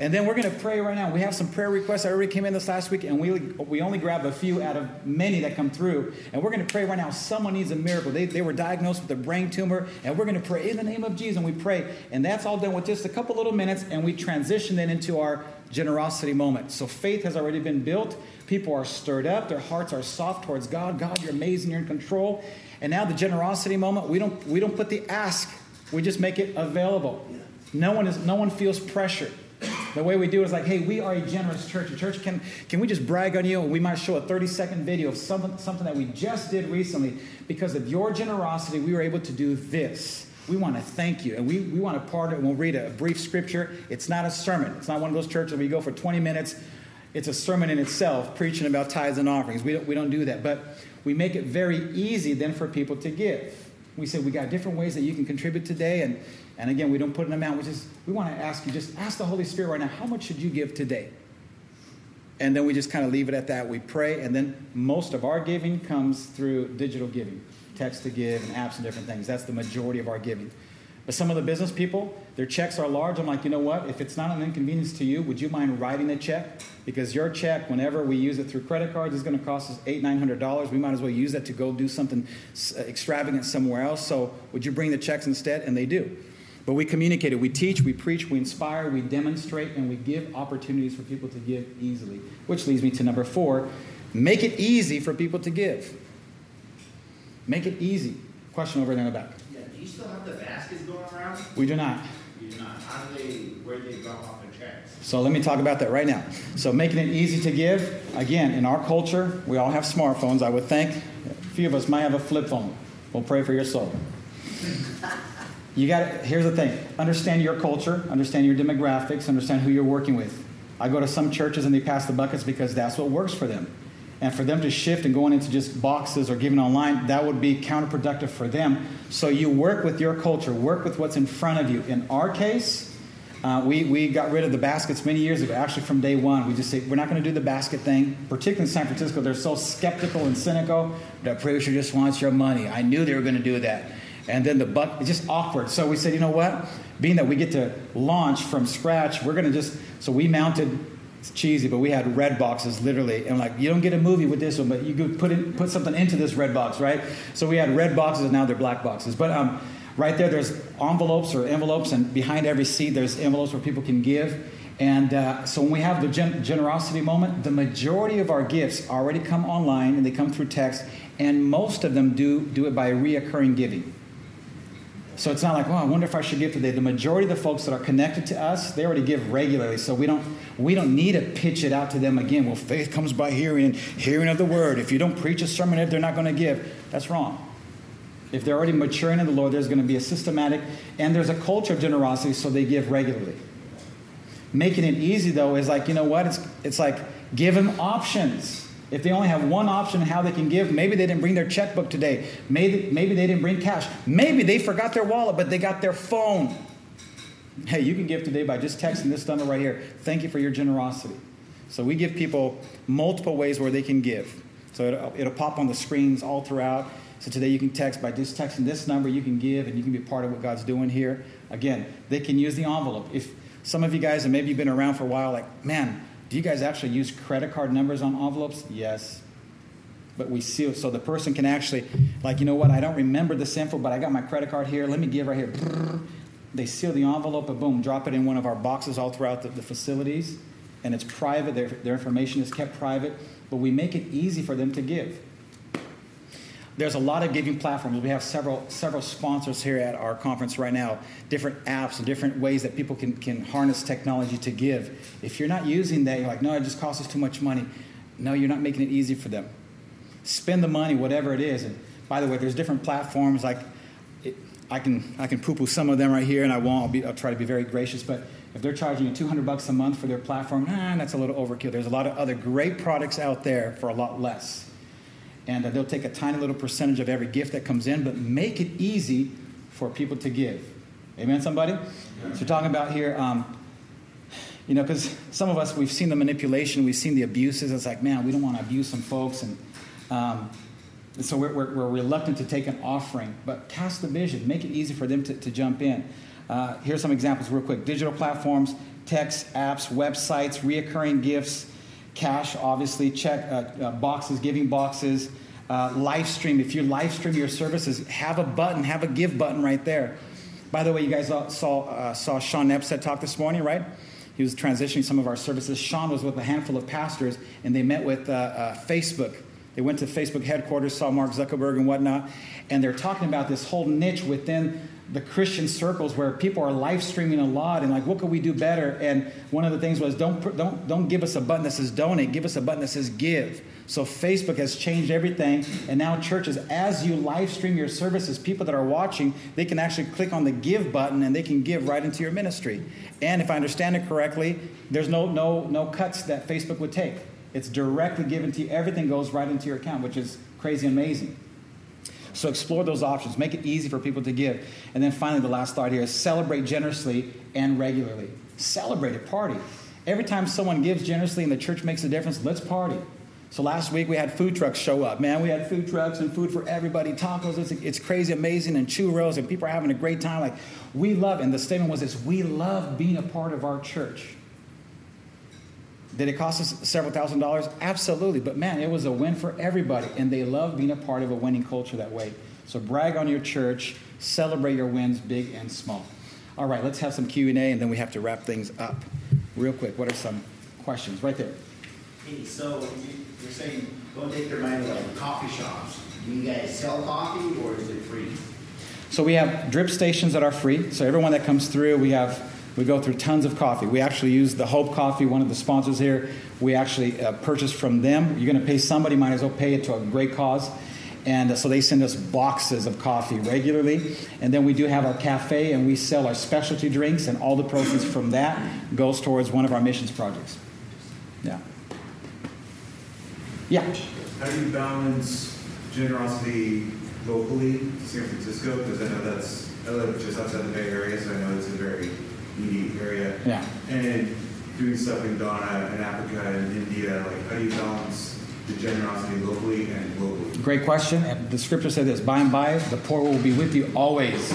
And then we're going to pray right now. We have some prayer requests that already came in this last week, and we, we only grab a few out of many that come through. And we're going to pray right now. Someone needs a miracle. They, they were diagnosed with a brain tumor, and we're going to pray in the name of Jesus. And we pray. And that's all done with just a couple little minutes, and we transition then into our generosity moment. So faith has already been built. People are stirred up. Their hearts are soft towards God. God, you're amazing. You're in control. And now the generosity moment, we don't, we don't put the ask. We just make it available. No one, is, no one feels pressure. The way we do it is like, hey, we are a generous church. A church can, can we just brag on you? And we might show a 30 second video of something, something that we just did recently. Because of your generosity, we were able to do this. We want to thank you. And we, we want to partner and we'll read a brief scripture. It's not a sermon. It's not one of those churches where you go for 20 minutes. It's a sermon in itself, preaching about tithes and offerings. We don't, we don't do that. But we make it very easy then for people to give. we say we got different ways that you can contribute today. And, and again, we don't put an amount. We just we want to ask you, just ask the Holy Spirit right now, how much should you give today? And then we just kind of leave it at that. We pray, and then most of our giving comes through digital giving, text to give, and apps and different things. That's the majority of our giving. But some of the business people, their checks are large. I'm like, you know what? If it's not an inconvenience to you, would you mind writing a check? Because your check, whenever we use it through credit cards, is going to cost us eight, nine hundred dollars. We might as well use that to go do something uh, extravagant somewhere else. So would you bring the checks instead? And they do. But we communicate it. We teach, we preach, we inspire, we demonstrate, and we give opportunities for people to give easily. Which leads me to number four make it easy for people to give. Make it easy. Question over there in the back. Yeah, do you still have the baskets going around? We do not. You do not. How do they, where do they drop off their checks? So let me talk about that right now. So making it easy to give. Again, in our culture, we all have smartphones. I would think a few of us might have a flip phone. We'll pray for your soul. You got here's the thing. Understand your culture, understand your demographics, understand who you're working with. I go to some churches and they pass the buckets because that's what works for them. And for them to shift and going into just boxes or giving online, that would be counterproductive for them. So you work with your culture, work with what's in front of you. In our case, uh, we, we got rid of the baskets many years ago, actually from day one. We just say, we're not going to do the basket thing. Particularly in San Francisco, they're so skeptical and cynical. The preacher just wants your money. I knew they were going to do that. And then the buck, it's just awkward. So we said, you know what? Being that we get to launch from scratch, we're going to just, so we mounted it's cheesy, but we had red boxes literally, and like you don't get a movie with this one, but you could put it, put something into this red box, right? So we had red boxes, and now they're black boxes. But um, right there, there's envelopes or envelopes, and behind every seat, there's envelopes where people can give. And uh, so when we have the gen- generosity moment, the majority of our gifts already come online and they come through text, and most of them do do it by reoccurring giving. So it's not like, well, I wonder if I should give today. The majority of the folks that are connected to us, they already give regularly. So we don't we don't need to pitch it out to them again. Well, faith comes by hearing and hearing of the word. If you don't preach a sermon, if they're not going to give, that's wrong. If they're already maturing in the Lord, there's going to be a systematic and there's a culture of generosity, so they give regularly. Making it easy though is like, you know what? It's it's like give them options. If they only have one option how they can give, maybe they didn't bring their checkbook today. Maybe, maybe they didn't bring cash. Maybe they forgot their wallet, but they got their phone. Hey, you can give today by just texting this number right here. Thank you for your generosity. So we give people multiple ways where they can give. So it'll, it'll pop on the screens all throughout. So today you can text by just texting this number, you can give and you can be part of what God's doing here. Again, they can use the envelope. If some of you guys, and maybe you've been around for a while, like, man, do you guys actually use credit card numbers on envelopes? Yes. But we seal so the person can actually, like, you know what? I don't remember this info, but I got my credit card here. Let me give right here. They seal the envelope and boom, drop it in one of our boxes all throughout the, the facilities. And it's private, their, their information is kept private, but we make it easy for them to give there's a lot of giving platforms. We have several several sponsors here at our conference right now, different apps and different ways that people can, can harness technology to give. If you're not using that, you're like, no, it just costs us too much money. No, you're not making it easy for them. Spend the money, whatever it is. And by the way, there's different platforms like it, I can I can poo-poo some of them right here, and I won't. I'll, be, I'll try to be very gracious, but if they're charging you 200 bucks a month for their platform, ah, that's a little overkill. There's a lot of other great products out there for a lot less and uh, they'll take a tiny little percentage of every gift that comes in, but make it easy for people to give. Amen, somebody? Yeah. So, talking about here, um, you know, because some of us, we've seen the manipulation, we've seen the abuses. It's like, man, we don't want to abuse some folks. And, um, and so we're, we're, we're, reluctant to take an offering, but cast the vision, make it easy for them to, to jump in. Uh, here's some examples, real quick digital platforms, text, apps, websites, reoccurring gifts cash, obviously, check uh, uh, boxes, giving boxes, uh, live stream. If you live stream your services, have a button, have a give button right there. By the way, you guys saw, uh, saw Sean Nepstead talk this morning, right? He was transitioning some of our services. Sean was with a handful of pastors, and they met with uh, uh, Facebook. They went to Facebook headquarters, saw Mark Zuckerberg and whatnot, and they're talking about this whole niche within the Christian circles where people are live streaming a lot and like, what could we do better? And one of the things was, don't, don't, don't give us a button that says donate, give us a button that says give. So Facebook has changed everything. And now churches, as you live stream your services, people that are watching, they can actually click on the give button and they can give right into your ministry. And if I understand it correctly, there's no, no, no cuts that Facebook would take. It's directly given to you. Everything goes right into your account, which is crazy amazing. So explore those options. Make it easy for people to give. And then finally, the last thought here is celebrate generously and regularly. Celebrate it, party. Every time someone gives generously and the church makes a difference, let's party. So last week we had food trucks show up. Man, we had food trucks and food for everybody, tacos. It's, it's crazy, amazing, and churros, and people are having a great time. Like we love, and the statement was this: we love being a part of our church. Did it cost us several thousand dollars? Absolutely, but man, it was a win for everybody, and they love being a part of a winning culture that way. So brag on your church, celebrate your wins, big and small. All right, let's have some Q and then we have to wrap things up. Real quick, what are some questions? Right there. Hey, so you're saying don't take their money like coffee shops. Do you guys sell coffee or is it free? So we have drip stations that are free. So everyone that comes through, we have we go through tons of coffee. We actually use the Hope Coffee, one of the sponsors here. We actually uh, purchase from them. You're going to pay somebody, might as well pay it to a great cause. And uh, so they send us boxes of coffee regularly. And then we do have our cafe, and we sell our specialty drinks, and all the proceeds from that goes towards one of our missions projects. Yeah. Yeah. How do you balance generosity locally to San Francisco? Because I know that's, I live just outside the Bay Area, so I know it's a very needy area. Yeah. And doing stuff in Ghana and Africa and India, like how do you balance the generosity locally and globally? Great question. The scripture said this by and by, the poor will be with you always.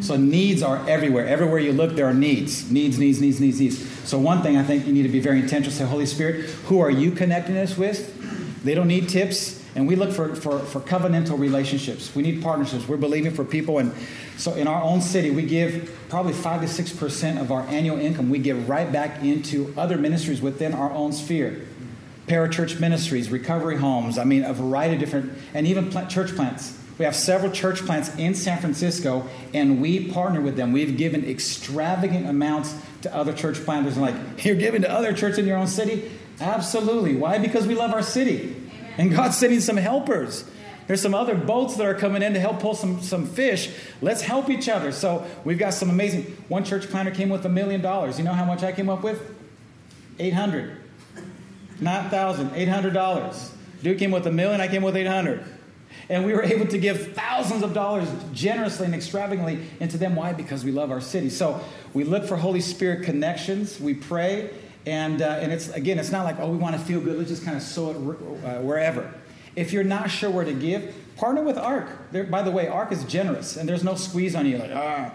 So needs are everywhere. Everywhere you look, there are needs. Needs, needs, needs, needs, needs. So one thing I think you need to be very intentional. Say, Holy Spirit, who are you connecting us with? They don't need tips. And we look for, for, for covenantal relationships. We need partnerships. We're believing for people. And so in our own city, we give probably 5 to 6% of our annual income. We give right back into other ministries within our own sphere parachurch ministries, recovery homes, I mean, a variety of different, and even plant, church plants. We have several church plants in San Francisco, and we partner with them. We've given extravagant amounts to other church planters. And like, you're giving to other churches in your own city? Absolutely. Why? Because we love our city. And God's sending some helpers. There's some other boats that are coming in to help pull some, some fish. Let's help each other. So we've got some amazing. One church planter came with a million dollars. You know how much I came up with? 800. Not dollars. Dude came with a million, I came with eight hundred. And we were able to give thousands of dollars generously and extravagantly into them. Why? Because we love our city. So we look for Holy Spirit connections. We pray. And, uh, and it's, again, it's not like, oh, we want to feel good. Let's just kind of sow it uh, wherever. If you're not sure where to give, partner with ARC. There, by the way, ARC is generous, and there's no squeeze on you. Like, ah.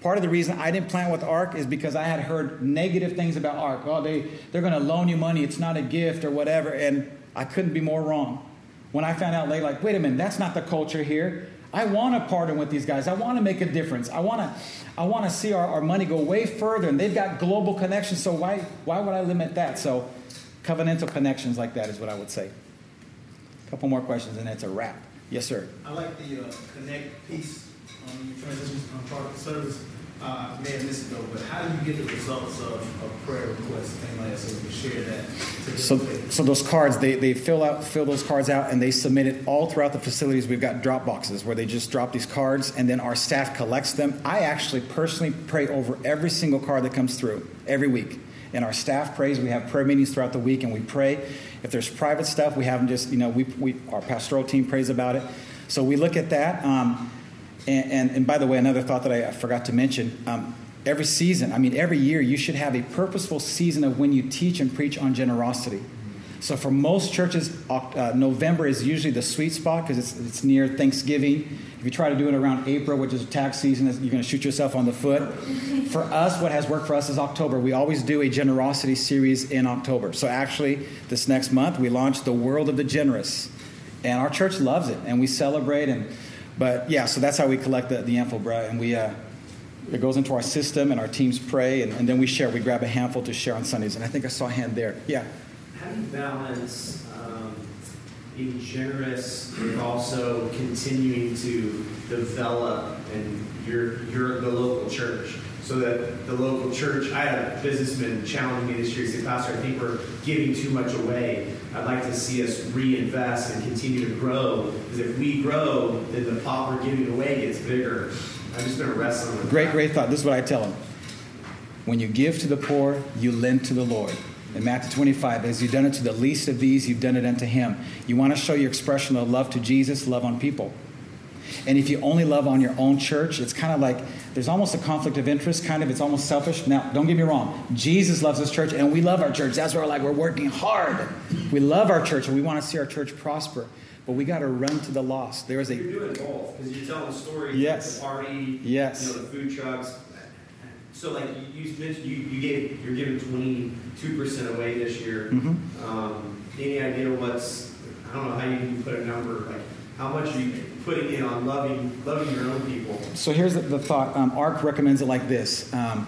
Part of the reason I didn't plant with ARC is because I had heard negative things about ARC. Oh, they, they're going to loan you money. It's not a gift or whatever. And I couldn't be more wrong. When I found out later, like, wait a minute, that's not the culture here. I want to partner with these guys. I want to make a difference. I want to, I want to see our, our money go way further. And they've got global connections. So why, why would I limit that? So covenantal connections like that is what I would say. A couple more questions and it's a wrap. Yes, sir. I like the uh, connect piece on your transitions on product service. Uh, may have missed it though, but how do you get the results of, of prayer requests and things like that so we can share that? So, so those cards, they, they fill out fill those cards out and they submit it all throughout the facilities. We've got drop boxes where they just drop these cards and then our staff collects them. I actually personally pray over every single card that comes through every week. And our staff prays. We have prayer meetings throughout the week and we pray. If there's private stuff, we have them just, you know, we, we our pastoral team prays about it. So we look at that. Um, and, and, and, by the way, another thought that I forgot to mention um, every season, I mean, every year, you should have a purposeful season of when you teach and preach on generosity. So for most churches, uh, November is usually the sweet spot because it's, it's near Thanksgiving. If you try to do it around April, which is tax season, you're going to shoot yourself on the foot. For us, what has worked for us is October. We always do a generosity series in October. So actually, this next month, we launched The World of the Generous. And our church loves it, and we celebrate and but yeah, so that's how we collect the, the info, bro. And we, uh, it goes into our system, and our teams pray, and, and, then we share. We grab a handful to share on Sundays. And I think I saw a hand there. Yeah. How do you balance um, being generous with also continuing to develop and your, your the local church? So that the local church, I had a businessman challenge me this year. He said, Pastor, I think we're giving too much away. I'd like to see us reinvest and continue to grow. Because if we grow, then the pot we're giving away gets bigger. I've just been wrestling with Great, that. great thought. This is what I tell them. When you give to the poor, you lend to the Lord. In Matthew 25, as you've done it to the least of these, you've done it unto him. You want to show your expression of love to Jesus, love on people. And if you only love on your own church, it's kind of like there's almost a conflict of interest, kind of. It's almost selfish. Now, don't get me wrong. Jesus loves his church, and we love our church. That's why we're like, we're working hard. We love our church, and we want to see our church prosper. But we got to run to the lost. There is a You're doing both because you're telling stories. Yes. The party. Yes. You know the food trucks. So like you, you mentioned, you, you gave you're giving twenty two percent away this year. Mhm. Um, any idea what's I don't know how you can put a number like how much are you putting in on loving loving your own people? So here's the, the thought. Um, ARC recommends it like this: um,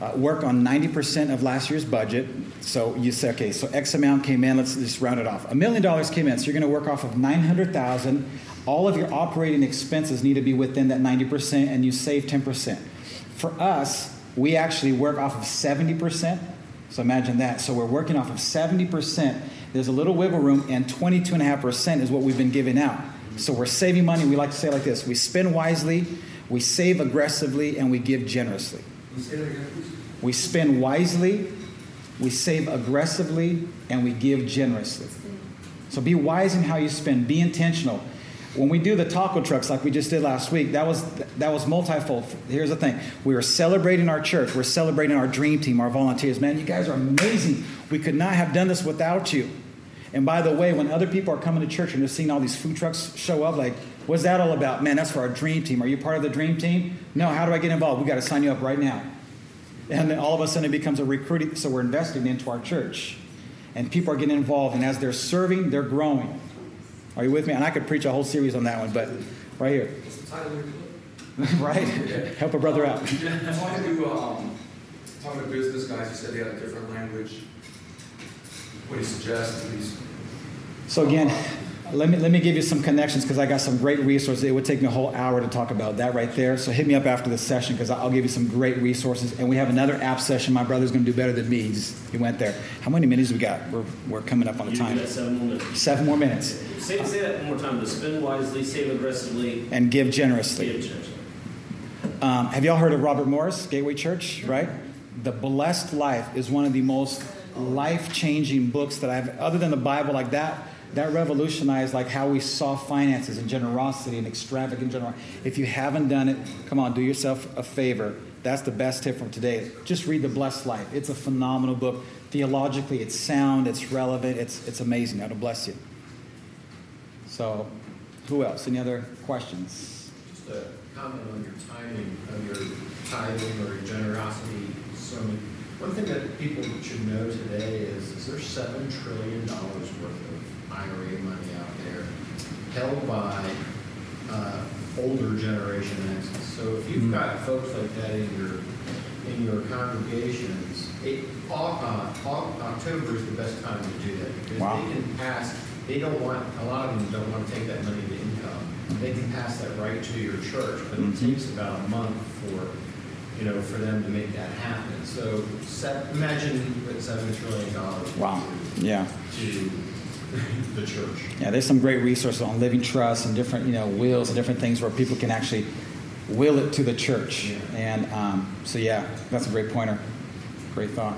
uh, work on 90% of last year's budget. So you say, okay, so X amount came in. Let's just round it off. A million dollars came in. So you're going to work off of 900,000. All of your operating expenses need to be within that 90%, and you save 10%. For us, we actually work off of 70%. So imagine that. So we're working off of 70%. There's a little wiggle room, and 22.5% is what we've been giving out. So we're saving money. We like to say like this we spend wisely, we save aggressively, and we give generously. We spend wisely, we save aggressively, and we give generously. So be wise in how you spend. Be intentional. When we do the taco trucks like we just did last week, that was that was multifold. Here's the thing: we are celebrating our church. We're celebrating our dream team, our volunteers. Man, you guys are amazing. We could not have done this without you. And by the way, when other people are coming to church and they're seeing all these food trucks show up, like, what's that all about? Man, that's for our dream team. Are you part of the dream team? No. How do I get involved? We got to sign you up right now. And then all of a sudden it becomes a recruiting. So we're investing into our church. And people are getting involved. And as they're serving, they're growing. Are you with me? And I could preach a whole series on that one, but right here. right? Help a brother out. Talking to, um, talking to business guys, you said they had a different language. What do you suggest? Please. So again, let me let me give you some connections because I got some great resources. It would take me a whole hour to talk about that right there. So hit me up after the session because I'll give you some great resources. And we have another app session. My brother's going to do better than me. He's, he went there. How many minutes we got? We're, we're coming up on the You time. seven more minutes. Seven more minutes. Say, say that one more time. To spend wisely, save aggressively, And give generously. give generously. Um, have y'all heard of Robert Morris, Gateway Church? Right? The Blessed Life is one of the most life-changing books that I've, other than the Bible, like that. That revolutionized like how we saw finances and generosity and extravagant generosity. If you haven't done it, come on, do yourself a favor. That's the best tip from today. Just read The Blessed Life. It's a phenomenal book. Theologically, it's sound, it's relevant, it's, it's amazing. That'll bless you. So, who else? Any other questions? Just a comment on your timing of your tithing or your generosity sermon. One thing that people should know today is, is there's seven trillion dollars worth of IRA money out there held by uh, older generation X. So if you've got folks like that in your in your congregations, it, uh, October is the best time to do that because Wow. they can pass. They don't want a lot of them don't want to take that money to income. They can pass that right to your church, but it Mhm. takes about a month for you know for them to make that happen. So se- imagine that seven trillion dollars Wow. Yeah. to the church. Yeah, there's some great resources on living trust and different, you know, wills and different things where people can actually will it to the church. Yeah. And um, so, yeah, that's a great pointer. Great thought.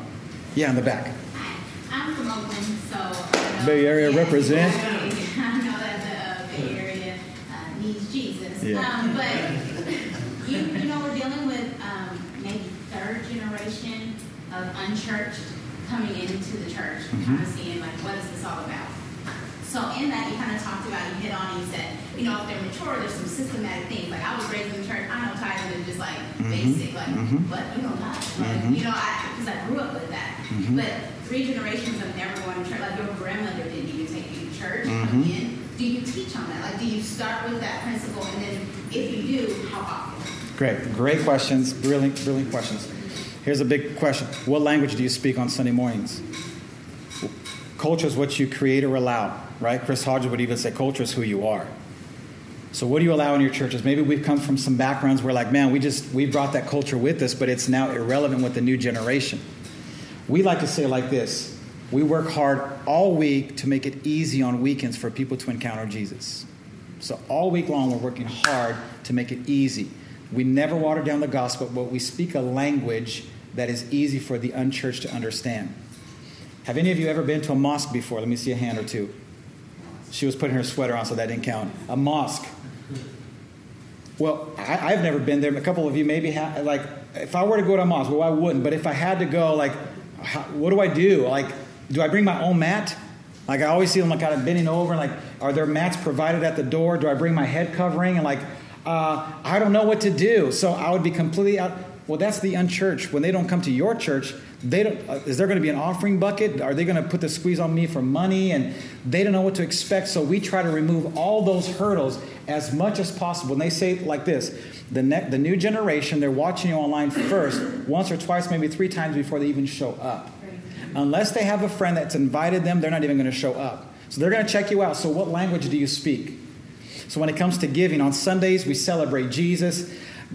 Yeah, in the back. I'm from Oakland, so. I know- Bay Area yeah, represent. I know that the Bay Area uh, needs Jesus. Yeah. Um, But, you, you know, we're dealing with um, maybe third generation of unchurched coming into the church, Mhm. kind of seeing like, what is this all about? So in that, you kind of talked about, you hit on, and you said, you know, if they're mature, there's some systematic things. Like I was raised in the church, I know tithing is just like Mhm. basic, like, Mhm. what, you know, God, like, Mhm. you know, I, because I grew up with that. Mhm. But three generations of never going to church, like your grandmother didn't even take you to church, Mhm. come. Do you teach on that? Like, do you start with that principle, and then if you do, how often? Great. Great questions. Brilliant, brilliant questions. Here's a big question What language do you speak on Sunday mornings? Culture is what you create or allow, right? Chris Hodges would even say culture is who you are. So what do you allow in your churches? Maybe we've come from some backgrounds where like, man, we just we brought that culture with us, but it's now irrelevant with the new generation. We like to say like this. We work hard all week to make it easy on weekends for people to encounter Jesus. So all week long we're working hard to make it easy. We never water down the gospel, but we speak a language that is easy for the unchurched to understand. Have any of you ever been to a mosque before? Let me see a hand or two. She was putting her sweater on, so that didn't count. A mosque. Well, I, I've never been there. A couple of you maybe have. Like, if I were to go to a mosque, well, I wouldn't. But if I had to go, like, how, what do I do? Like, do I bring my own mat? Like, I always see them like kind of bending over. Like, are there mats provided at the door? Do I bring my head covering? And like, uh, I don't know what to do. So I would be completely out. Well, that's the unchurched. When they don't come to your church, they don't. Uh, is there going to be an offering bucket? Are they going to put the squeeze on me for money? And they don't know what to expect. So we try to remove all those hurdles as much as possible. And they say like this: the ne- the new generation, they're watching you online first, once or twice, maybe three times before they even show up. Unless they have a friend that's invited them, they're not even going to show up. So they're going to check you out. So what language do you speak? So when it comes to giving, on Sundays we celebrate Jesus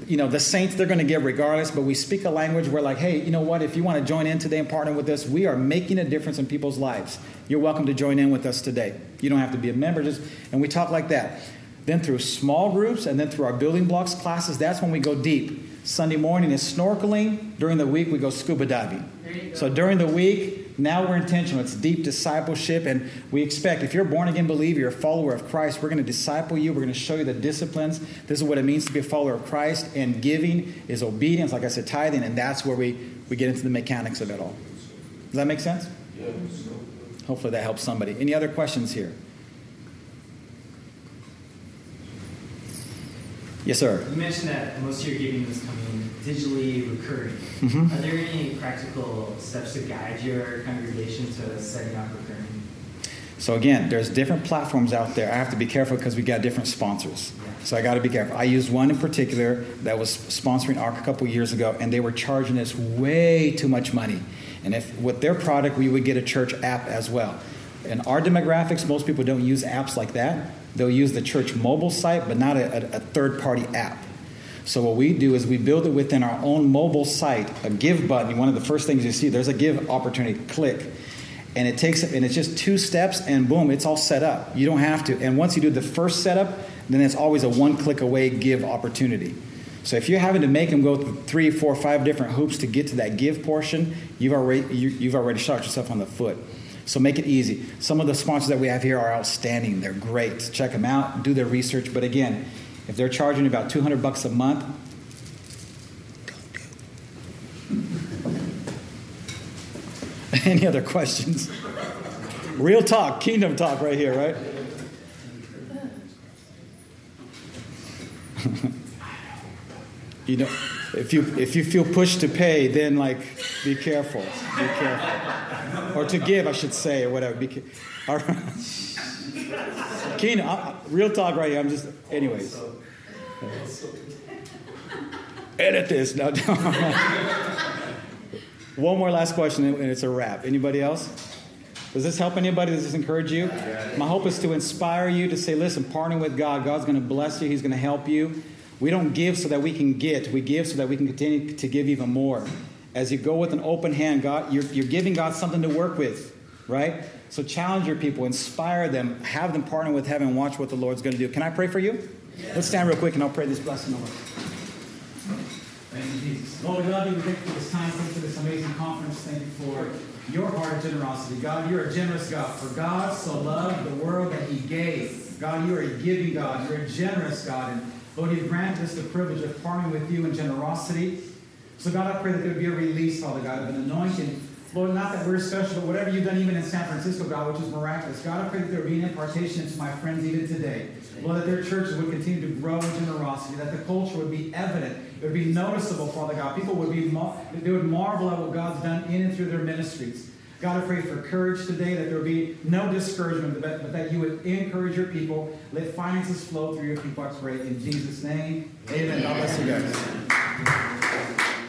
you know, the saints, they're going to give regardless, but we speak a language where, like, hey, you know what? If you want to join in today and partner with us, we are making a difference in people's lives. You're welcome to join in with us today. You don't have to be a member, just, and we talk like that. Then through small groups and then through our building blocks classes, that's when we go deep. Sunday morning is snorkeling. During the week, we go scuba diving. So during the week, now we're intentional. It's deep discipleship, and we expect if you're a born again believer, you're a follower of Christ, we're going to disciple you. We're going to show you the disciplines. This is what it means to be a follower of Christ. And giving is obedience, like I said, tithing, and that's where we, we get into the mechanics of it all. Does that make sense? Yeah. Hopefully that helps somebody. Any other questions here? Yes, sir. You mentioned that most of your giving is coming digitally recurring. Mm-hmm. Are there any practical steps to guide your congregation to setting up recurring? So again, there's different platforms out there. I have to be careful because we got different sponsors. Yeah. So I got to be careful. I used one in particular that was sponsoring ARC a couple years ago, and they were charging us way too much money. And if with their product, we would get a church app as well. In our demographics, most people don't use apps like that. They'll use the church mobile site, but not a, a, a third party app. So what we do is we build it within our own mobile site, a give button. One of the first things you see, there's a give opportunity. Click. And it takes and it's just two steps and boom, it's all set up. You don't have to. And once you do the first setup, then it's always a one click away give opportunity. So if you're having to make them go through three, four, five different hoops to get to that give portion, you've already you, have already shot yourself on the foot. So make it easy. Some of the sponsors that we have here are outstanding. They're great. Check them out, do their research. But again, if they're charging about 200 bucks a month, Any other questions? Real talk, kingdom talk right here, right? you know, if you if you feel pushed to pay, then like be careful. Be careful. Or to give, I should say, or whatever. Be All right. Keenan, uh, real talk right here. I'm just, anyways. Edit this. No, One more last question, and it's a wrap. Anybody else? Does this help anybody? Does this encourage you? My hope is to inspire you to say, listen, partner with God. God's going to bless you, He's going to help you. We don't give so that we can get, we give so that we can continue to give even more. As you go with an open hand, God, you're, you're giving God something to work with, right? So challenge your people, inspire them, have them partner with heaven, watch what the Lord's going to do. Can I pray for you? Yes. Let's stand real quick and I'll pray this blessing over. Thank you, Jesus. Lord, we love you. Thank you for this time. Thank you for this amazing conference. Thank you for your heart of generosity. God, you're a generous God. For God so loved the world that he gave. God, you are a giving God. You're a generous God. And Oh, Lord, you've granted us the privilege of partnering with you in generosity. So, God, I pray that there would be a release, Father God, of an anointing. Lord, not that we're special, but whatever you've done even in San Francisco, God, which is miraculous. God, I pray that there would be an impartation to my friends even today. Lord, that their churches would continue to grow in generosity, that the culture would be evident. It would be noticeable, Father God. People would be, they would marvel at what God's done in and through their ministries. God, I pray for courage today, that there would be no discouragement, but, that you would encourage your people. Let finances flow through your people, I pray. In Jesus' name, amen. God bless you guys.